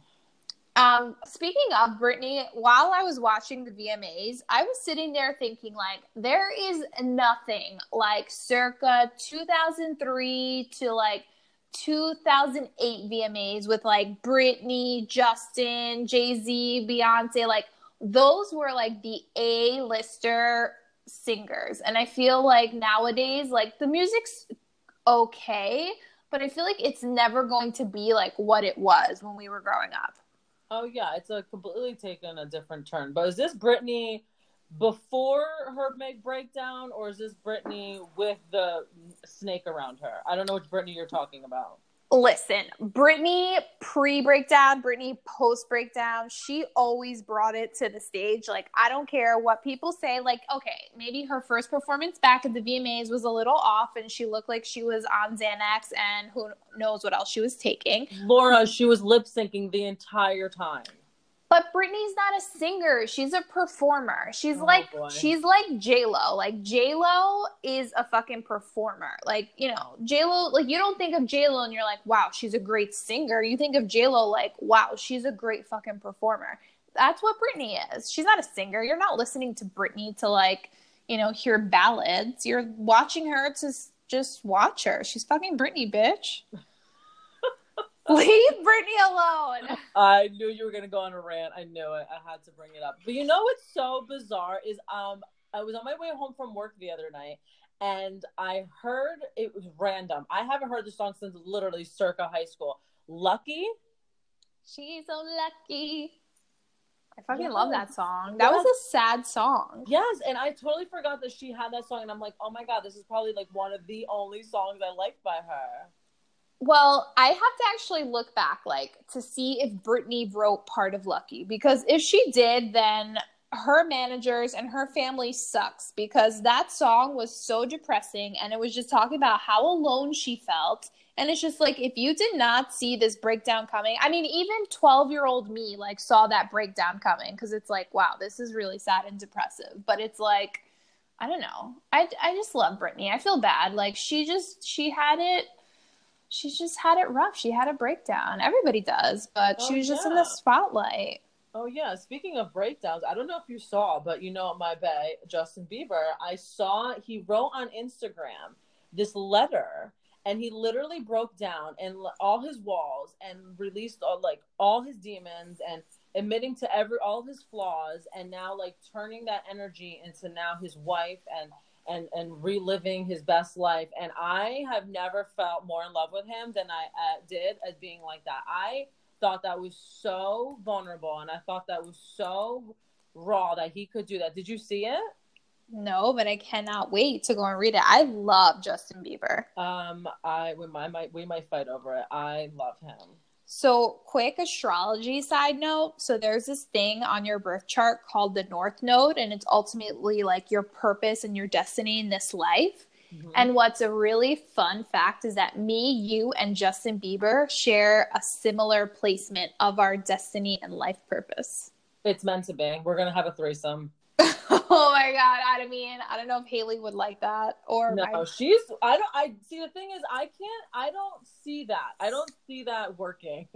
Um, speaking of Britney, while I was watching the VMAs, I was sitting there thinking, like, there is nothing like circa 2003 to like 2008 VMAs with like Britney, Justin, Jay Z, Beyonce. Like, those were like the A lister singers. And I feel like nowadays, like, the music's okay, but I feel like it's never going to be like what it was when we were growing up. Oh yeah, it's a completely taken a different turn. But is this Britney before her big breakdown, or is this Britney with the snake around her? I don't know which Britney you're talking about. Listen, Britney pre breakdown, Britney post breakdown, she always brought it to the stage. Like, I don't care what people say. Like, okay, maybe her first performance back at the VMAs was a little off and she looked like she was on Xanax and who knows what else she was taking. Laura, she was lip syncing the entire time. But Britney's not a singer. She's a performer. She's Oh, like boy. she's like J Lo. Like J Lo is a fucking performer. Like you know J Lo. Like you don't think of J Lo and you're like, wow, she's a great singer. You think of J Lo like, wow, she's a great fucking performer. That's what Britney is. She's not a singer. You're not listening to Britney to like you know hear ballads. You're watching her to just watch her. She's fucking Britney, bitch. Leave Britney alone. I knew you were gonna go on a rant. I knew it. I had to bring it up. But you know what's so bizarre is um I was on my way home from work the other night and I heard it was random. I haven't heard the song since literally circa high school. Lucky. She's so lucky. I fucking Yes. love that song. That was a sad song. Yes, and I totally forgot that she had that song and I'm like, oh my god, this is probably like one of the only songs I liked by her. Well, I have to actually look back, like, to see if Britney wrote part of Lucky. Because if she did, then her managers and her family sucks because that song was so depressing and it was just talking about how alone she felt. And it's just like, if you did not see this breakdown coming, I mean, even 12 year old me, like, saw that breakdown coming because it's like, wow, this is really sad and depressive. But it's like, I don't know. I, I just love Britney. I feel bad. Like, she just, she had it she just had it rough. She had a breakdown. Everybody does, but Oh, she was just in the spotlight. Oh yeah, speaking of breakdowns, I don't know if you saw, but you know my bae, Justin Bieber, I saw he wrote on Instagram this letter and he literally broke down and all his walls and released all like all his demons and admitting to every all his flaws and now like turning that energy into now his wife and and and reliving his best life and I have never felt more in love with him than I uh, did as being like that. I thought that was so vulnerable and I thought that was so raw that he could do that. Did you see it? No, but I cannot wait to go and read it. I love Justin Bieber. Um, I we might, might we might fight over it. I love him. So, quick astrology side note. So, there's this thing on your birth chart called the North Node, and it's ultimately like your purpose and your destiny in this life. Mhm. And what's a really fun fact is that me, you, and Justin Bieber share a similar placement of our destiny and life purpose. it's meant to be. We're gonna have a threesome. oh my god! I mean, I don't know if Hailey would like that or No, my- she's. I don't. I see. The thing is, I can't. I don't see that. I don't see that working.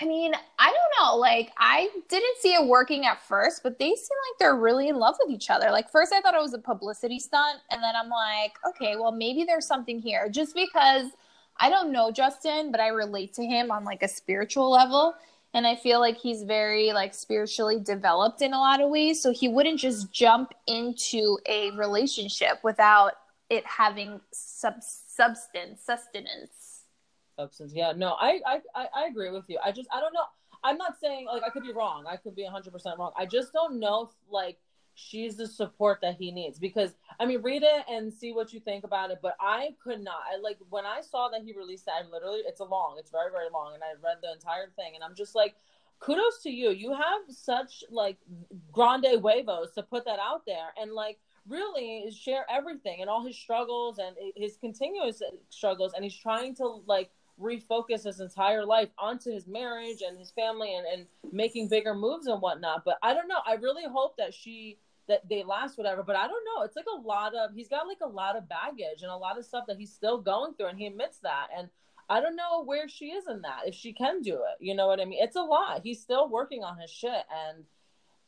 I mean, I don't know. Like, I didn't see it working at first, but they seem like they're really in love with each other. Like, first I thought it was a publicity stunt, and then I'm like, okay, well, maybe there's something here. Just because I don't know Justin, but I relate to him on like a spiritual level. And I feel like he's very like spiritually developed in a lot of ways. So he wouldn't just jump into a relationship without it having sub- substance, sustenance. Substance. Yeah. No, I, I, I, I agree with you. I just, I don't know. I'm not saying like I could be wrong. I could be 100% wrong. I just don't know if like she's the support that he needs. Because I mean read it and see what you think about it. But I could not. I like when I saw that he released that I literally it's a long it's very very long. And I read the entire thing. And I'm just like kudos to you. You have such like grande huevos to put that out there. And like really share everything and all his struggles and his continuous struggles. And he's trying to like refocus his entire life onto his marriage and his family and, and making bigger moves and whatnot. But I don't know. I really hope that she that they last whatever. But I don't know. It's like a lot of he's got like a lot of baggage and a lot of stuff that he's still going through and he admits that. And I don't know where she is in that, if she can do it. You know what I mean? It's a lot. He's still working on his shit and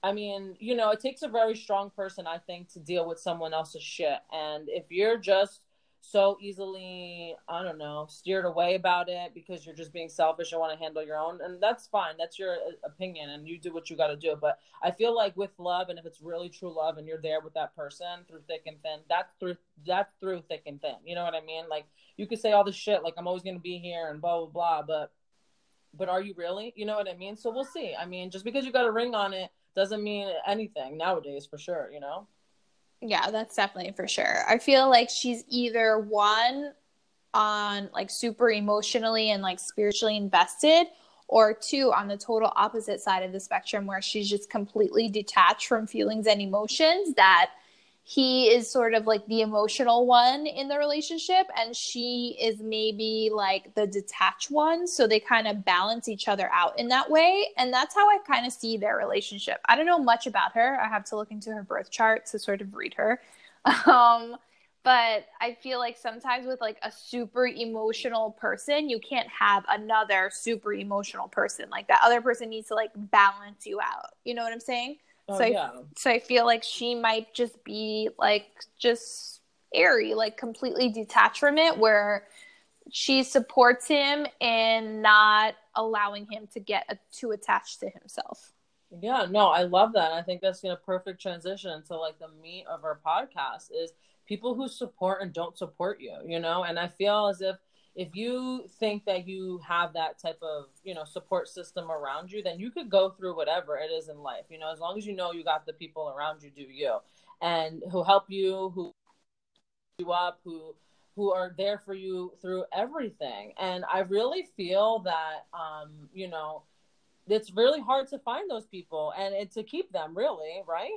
I mean, you know, it takes a very strong person, I think, to deal with someone else's shit. And if you're just so easily, I don't know, steered away about it because you're just being selfish and want to handle your own. And that's fine. That's your uh, opinion and you do what you got to do. But I feel like with love and if it's really true love and you're there with that person through thick and thin, that's through, that's through thick and thin. You know what I mean? Like you could say all the shit, like I'm always going to be here and blah, blah, blah. But, but are you really? You know what I mean? So we'll see. I mean, just because you got a ring on it doesn't mean anything nowadays for sure, you know? Yeah, that's definitely for sure. I feel like she's either one on like super emotionally and like spiritually invested or two on the total opposite side of the spectrum where she's just completely detached from feelings and emotions that he is sort of like the emotional one in the relationship and she is maybe like the detached one so they kind of balance each other out in that way and that's how i kind of see their relationship. I don't know much about her. I have to look into her birth chart to sort of read her. Um but i feel like sometimes with like a super emotional person you can't have another super emotional person. Like that other person needs to like balance you out. You know what i'm saying Oh, so yeah. I, so I feel like she might just be like just airy, like completely detached from it, where she supports him and not allowing him to get too attached to himself. Yeah, no, I love that. I think that's a perfect transition to like the meat of our podcast is people who support and don't support you, you know? And I feel as if if you think that you have that type of you know support system around you then you could go through whatever it is in life you know as long as you know you got the people around you do you and who help you who you up who who are there for you through everything. And i really feel that um you know it's really hard to find those people and, and to keep them really right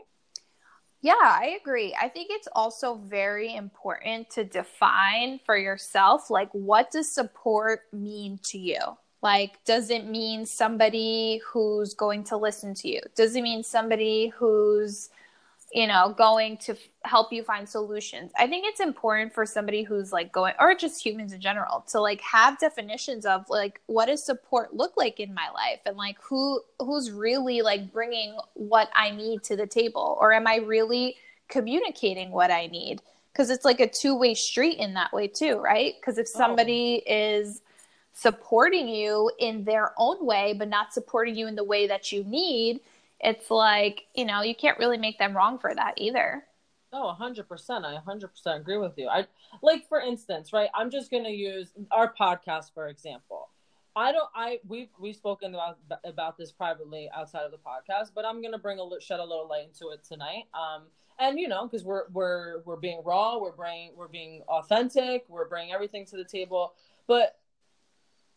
yeah, I agree. I think it's also very important to define for yourself like what does support mean to you? Like does it mean somebody who's going to listen to you? Does it mean somebody who's you know, going to f- help you find solutions. I think it's important for somebody who's like going, or just humans in general, to like have definitions of like what does support look like in my life, and like who who's really like bringing what I need to the table, or am I really communicating what I need? Because it's like a two way street in that way too, right? Because if oh. somebody oh. is supporting you in their own way, but not supporting you in the way that you need it's like, you know, you can't really make them wrong for that either. Oh, 100%. I 100% agree with you. I like for instance, right? I'm just going to use our podcast for example. I don't I we've we've spoken about about this privately outside of the podcast, but I'm going to bring a shed a little light into it tonight. Um and you know, cuz we're we're we're being raw, we're bringing we're being authentic, we're bringing everything to the table. But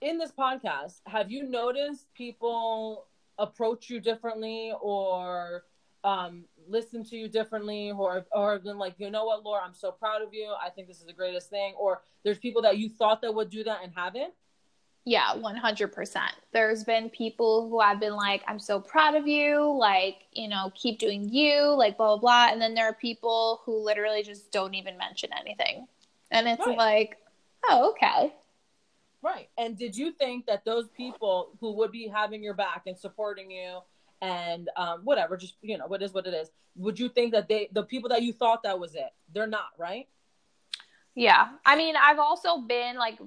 in this podcast, have you noticed people approach you differently or um, listen to you differently or or been like you know what laura i'm so proud of you. I think this is the greatest thing. Or there's people that you thought that would do that and haven't? Yeah 100% there's been people who have been like i'm so proud of you. Like you know keep doing you like blah blah blah. And then there are people who literally just don't even mention anything. And it's right. like oh okay Right. And did you think that those people who would be having your back and supporting you and um, whatever, just, you know, what is what it is, would you think that they, the people that you thought that was it, they're not, right? Yeah. I mean, I've also been like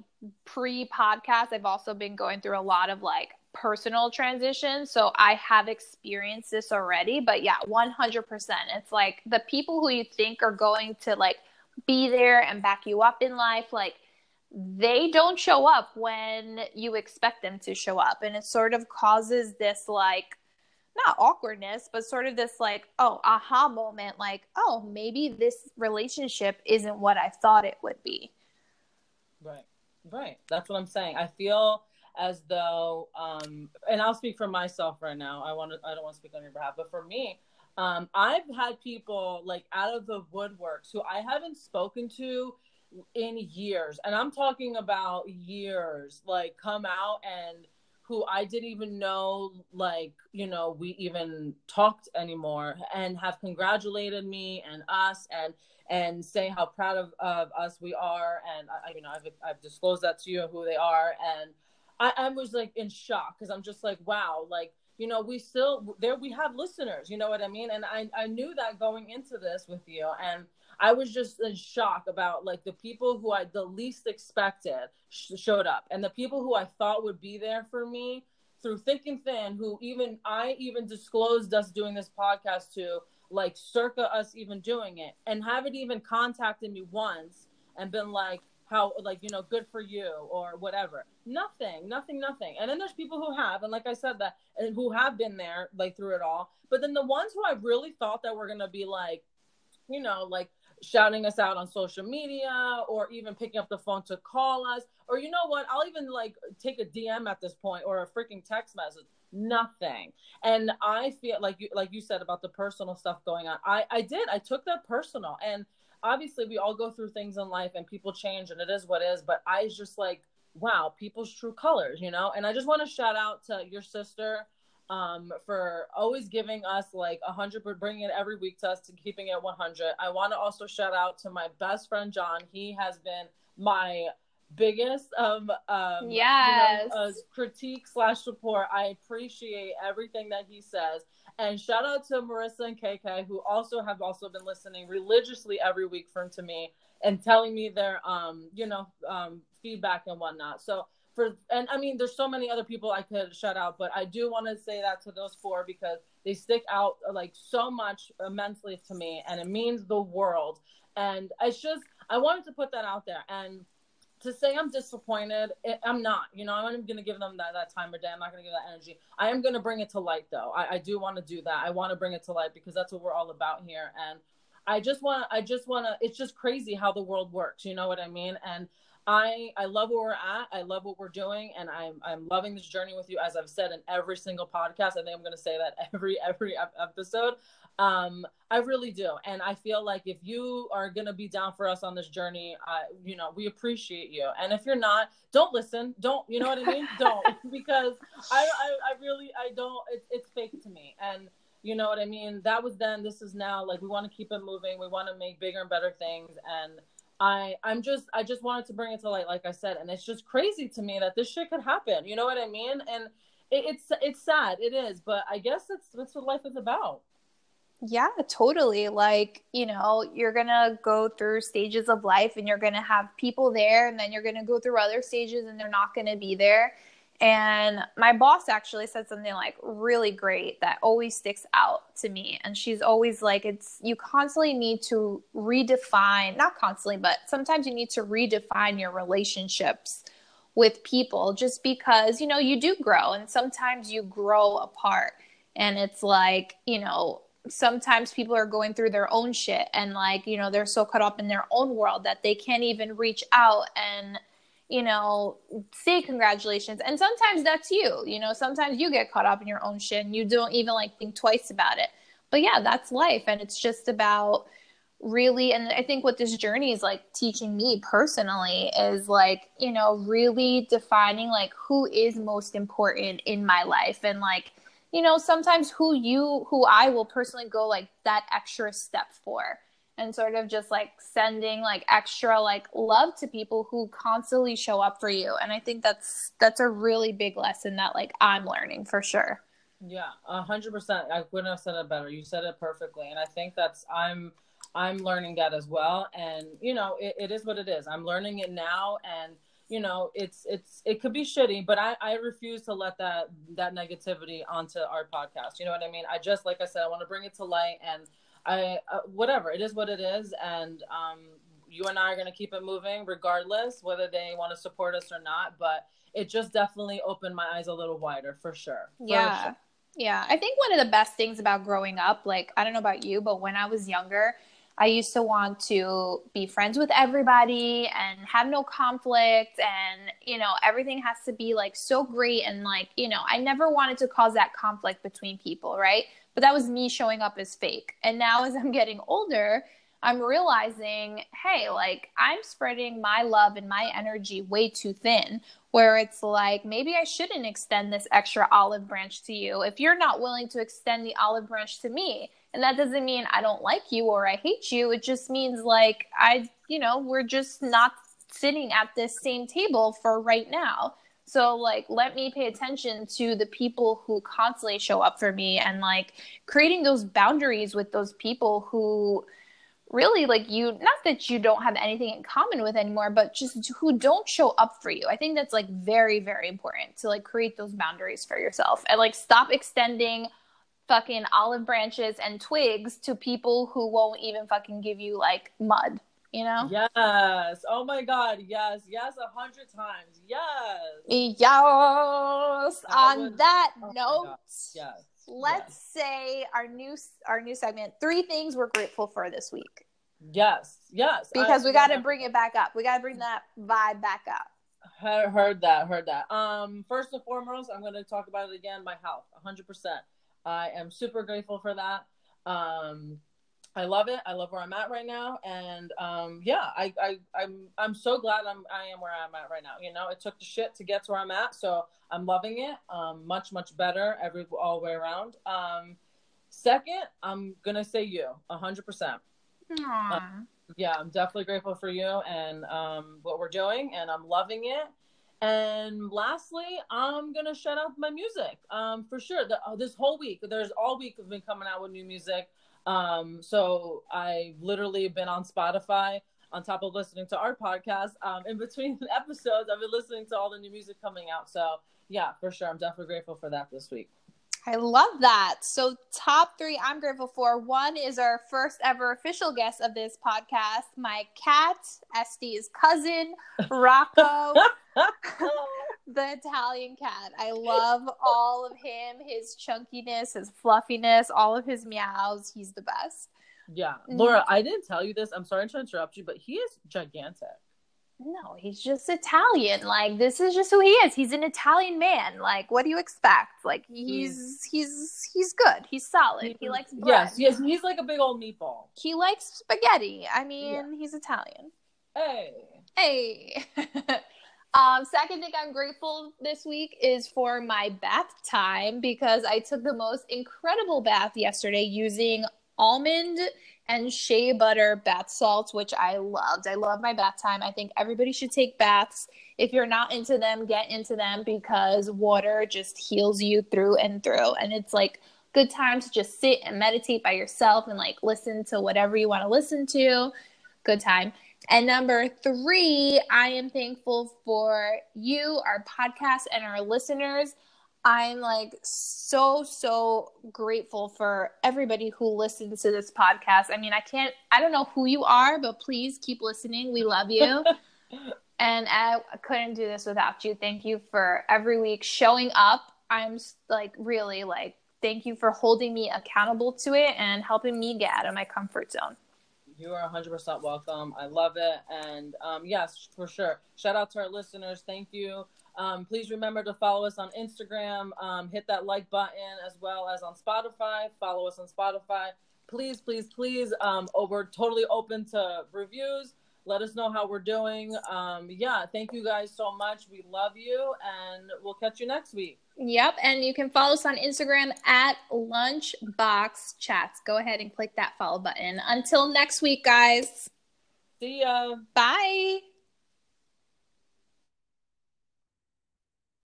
pre podcast, I've also been going through a lot of like personal transitions. So I have experienced this already. But yeah, 100%. It's like the people who you think are going to like be there and back you up in life, like they don't show up when you expect them to show up. And it sort of causes this like, not awkwardness, but sort of this like, oh, aha moment, like, oh, maybe this relationship isn't what I thought it would be. Right. Right. That's what I'm saying. I feel as though um and I'll speak for myself right now. I want to I don't want to speak on your behalf, but for me, um I've had people like out of the woodworks who I haven't spoken to in years. And I'm talking about years like come out and who I didn't even know, like, you know, we even talked anymore and have congratulated me and us and and say how proud of, of us we are. And I, you know, I've, I've disclosed that to you who they are. And I, I was like in shock because I'm just like, wow, like, you know, we still there, we have listeners, you know what I mean? And I, I knew that going into this with you. And I was just in shock about like the people who I the least expected sh- showed up, and the people who I thought would be there for me through thick and thin, who even I even disclosed us doing this podcast to, like circa us even doing it, and haven't even contacted me once and been like, how like you know good for you or whatever. Nothing nothing nothing. And then there's people who have and like i said that and who have been there like through it all. But then the ones who i really thought that were gonna be like you know like shouting us out on social media or even picking up the phone to call us. Or you know what? I'll even like take a dm at this point or a freaking text message. Nothing. And i feel like you like you said about the personal stuff going on i i did. I took that personal. And obviously we all go through things in life and people change and it is what is. But i just like wow people's true colors you know? And i just want to shout out to your sister um, for always giving us like a hundred, bringing it every week to us to keeping it 100. I want to also shout out to my best friend, John. He has been my biggest um um yes. You know, uh, critique slash support i appreciate everything that he says and shout out to marissa and kk who also have also been listening religiously every week from to me and telling me their um you know um feedback and whatnot so for and I mean there's so many other people I could shout out, but I do want to say that to those four because they stick out like so much immensely to me and it means the world. And it's just I wanted to put that out there and to say I'm disappointed, it, I'm not. You know, I'm going to give them that, that time of day. I'm not going to give that energy. I am going to bring it to light, though. I, I do want to do that. I want to bring it to light because that's what we're all about here. And I just want. I just want to. It's just crazy how the world works. You know what I mean? And I I love where we're at. I love what we're doing, and I'm I'm loving this journey with you. As I've said in every single podcast, I think I'm going to say that every every episode. Um, I really do, and I feel like if you are going to be down for us on this journey, I you know we appreciate you. And if you're not, don't listen. Don't you know what I mean? don't because I, I I really I don't. It's it's fake to me, and you know what I mean. That was then. This is now. Like we want to keep it moving. We want to make bigger and better things, and I I'm just I just wanted to bring it to light, like I said, and it's just crazy to me that this shit could happen. You know what I mean? And it, it's it's sad, it is, but I guess that's that's what life is about. Yeah, totally. Like, you know, you're going to go through stages of life and you're going to have people there and then you're going to go through other stages and they're not going to be there. And my boss actually said something like really great that always sticks out to me. And she's always like, it's you constantly need to redefine, not constantly, but sometimes you need to redefine your relationships with people just because, you know, you do grow and sometimes you grow apart. And it's like, you know, sometimes people are going through their own shit and like, you know, they're so caught up in their own world that they can't even reach out and you know, say congratulations. And sometimes that's you. You know, sometimes you get caught up in your own shit and you don't even like think twice about it. But yeah, that's life. And it's just about really, and I think what this journey is like teaching me personally is like, you know, really defining like who is most important in my life and like, you know, sometimes who you, who I will personally go like that extra step for and sort of just like sending like extra like love to people who constantly show up for you and i think that's that's a really big lesson that like i'm learning for sure yeah a hundred percent i couldn't have said it better you said it perfectly and i think that's i'm I'm learning that as well. And, you know, it, it is what it is. I'm learning it now. And, you know, it's, it's, it could be shitty, but I, I refuse to let that, that negativity onto our podcast. You know what I mean? I just, like I said, I want to bring it to light and I, uh, whatever, it is what it is. And, um, you and I are going to keep it moving regardless whether they want to support us or not. But it just definitely opened my eyes a little wider for sure. For yeah. sure. Yeah. I think one of the best things about growing up, like, I don't know about you, but when I was younger, I used to want to be friends with everybody and have no conflict and you know everything has to be like so great and like you know I never wanted to cause that conflict between people, right? But that was me showing up as fake. And now as I'm getting older, I'm realizing, hey, like I'm spreading my love and my energy way too thin, where it's like maybe I shouldn't extend this extra olive branch to you if you're not willing to extend the olive branch to me. And that doesn't mean I don't like you or I hate you. It just means like I, you know, we're just not sitting at this same table for right now. So like let me pay attention to the people who constantly show up for me and like creating those boundaries with those people who really like you not that you don't have anything in common with anymore but just who don't show up for you. I think that's like very very important to like create those boundaries for yourself and like stop extending fucking olive branches and twigs to people who won't even fucking give you like mud you know? Yes. Oh my god. Yes. Yes a hundred times. Yes. Yes. On would- that oh note yes. let's say our new our new segment three things we're grateful for this week. Yes. Yes. Because I- we got to bring it back up. We got to bring that vibe back up. Heard, heard that, heard that. Um, first and foremost, I'm going to talk about it again. My health, 100. percent. I am super grateful for that. Um, I love it. I love where I'm at right now, and um, yeah, I, I, I'm, I'm so glad I'm, I am where I'm at right now. You know, it took the shit to get to where I'm at, so I'm loving it. Um, much, much better every all the way around. Um, second, I'm gonna say you, 100. percent Aww. yeah, I'm definitely grateful for you and um, what we're doing, and I'm loving it. And lastly, I'm gonna shout out my music um, for sure. The, uh, this whole week, there's all week I've been coming out with new music. Um, so I've literally been on Spotify on top of listening to our podcast. Um, in between episodes, I've been listening to all the new music coming out. So yeah, for sure, I'm definitely grateful for that this week. I love that. So, top three I'm grateful for. One is our first ever official guest of this podcast, my cat, Este's cousin, Rocco, the Italian cat. I love all of him, his chunkiness, his fluffiness, all of his meows. He's the best. Yeah, mm. Laura, I didn't tell you this. I'm sorry to interrupt you, but he is gigantic. No, he's just Italian. Like this is just who he is. He's an Italian man. Like what do you expect? Like mm. he's he's he's good. He's solid. He mm-hmm. likes bread. Yes, yes, he's like a big old meatball. He likes spaghetti. I mean, he's Italian. Hey. Hey. um, second thing I'm grateful this week is for my bath time because I took the most incredible bath yesterday using almond and shea butter bath salts, which I loved. I love my bath time. I think everybody should take baths. If you're not into them, get into them because water just heals you through and through. And it's like good time to just sit and meditate by yourself and like listen to whatever you want to listen to. Good time. And number three, I am thankful for you, our podcast, and our listeners. I'm like so, so grateful for everybody who listens to this podcast. I mean, I can't, I don't know who you are, but please keep listening. We love you. and I couldn't do this without you. Thank you for every week showing up. I'm like really like, thank you for holding me accountable to it and helping me get out of my comfort zone. You are 100% welcome. I love it. And um, yes, for sure. Shout out to our listeners. Thank you. Um, please remember to follow us on Instagram. Um, hit that like button as well as on Spotify. Follow us on Spotify. Please, please, please. Um, oh, we're totally open to reviews. Let us know how we're doing. Um, yeah, thank you guys so much. We love you, and we'll catch you next week. Yep, and you can follow us on Instagram at Lunchbox Chats. Go ahead and click that follow button. Until next week, guys. See ya. Bye.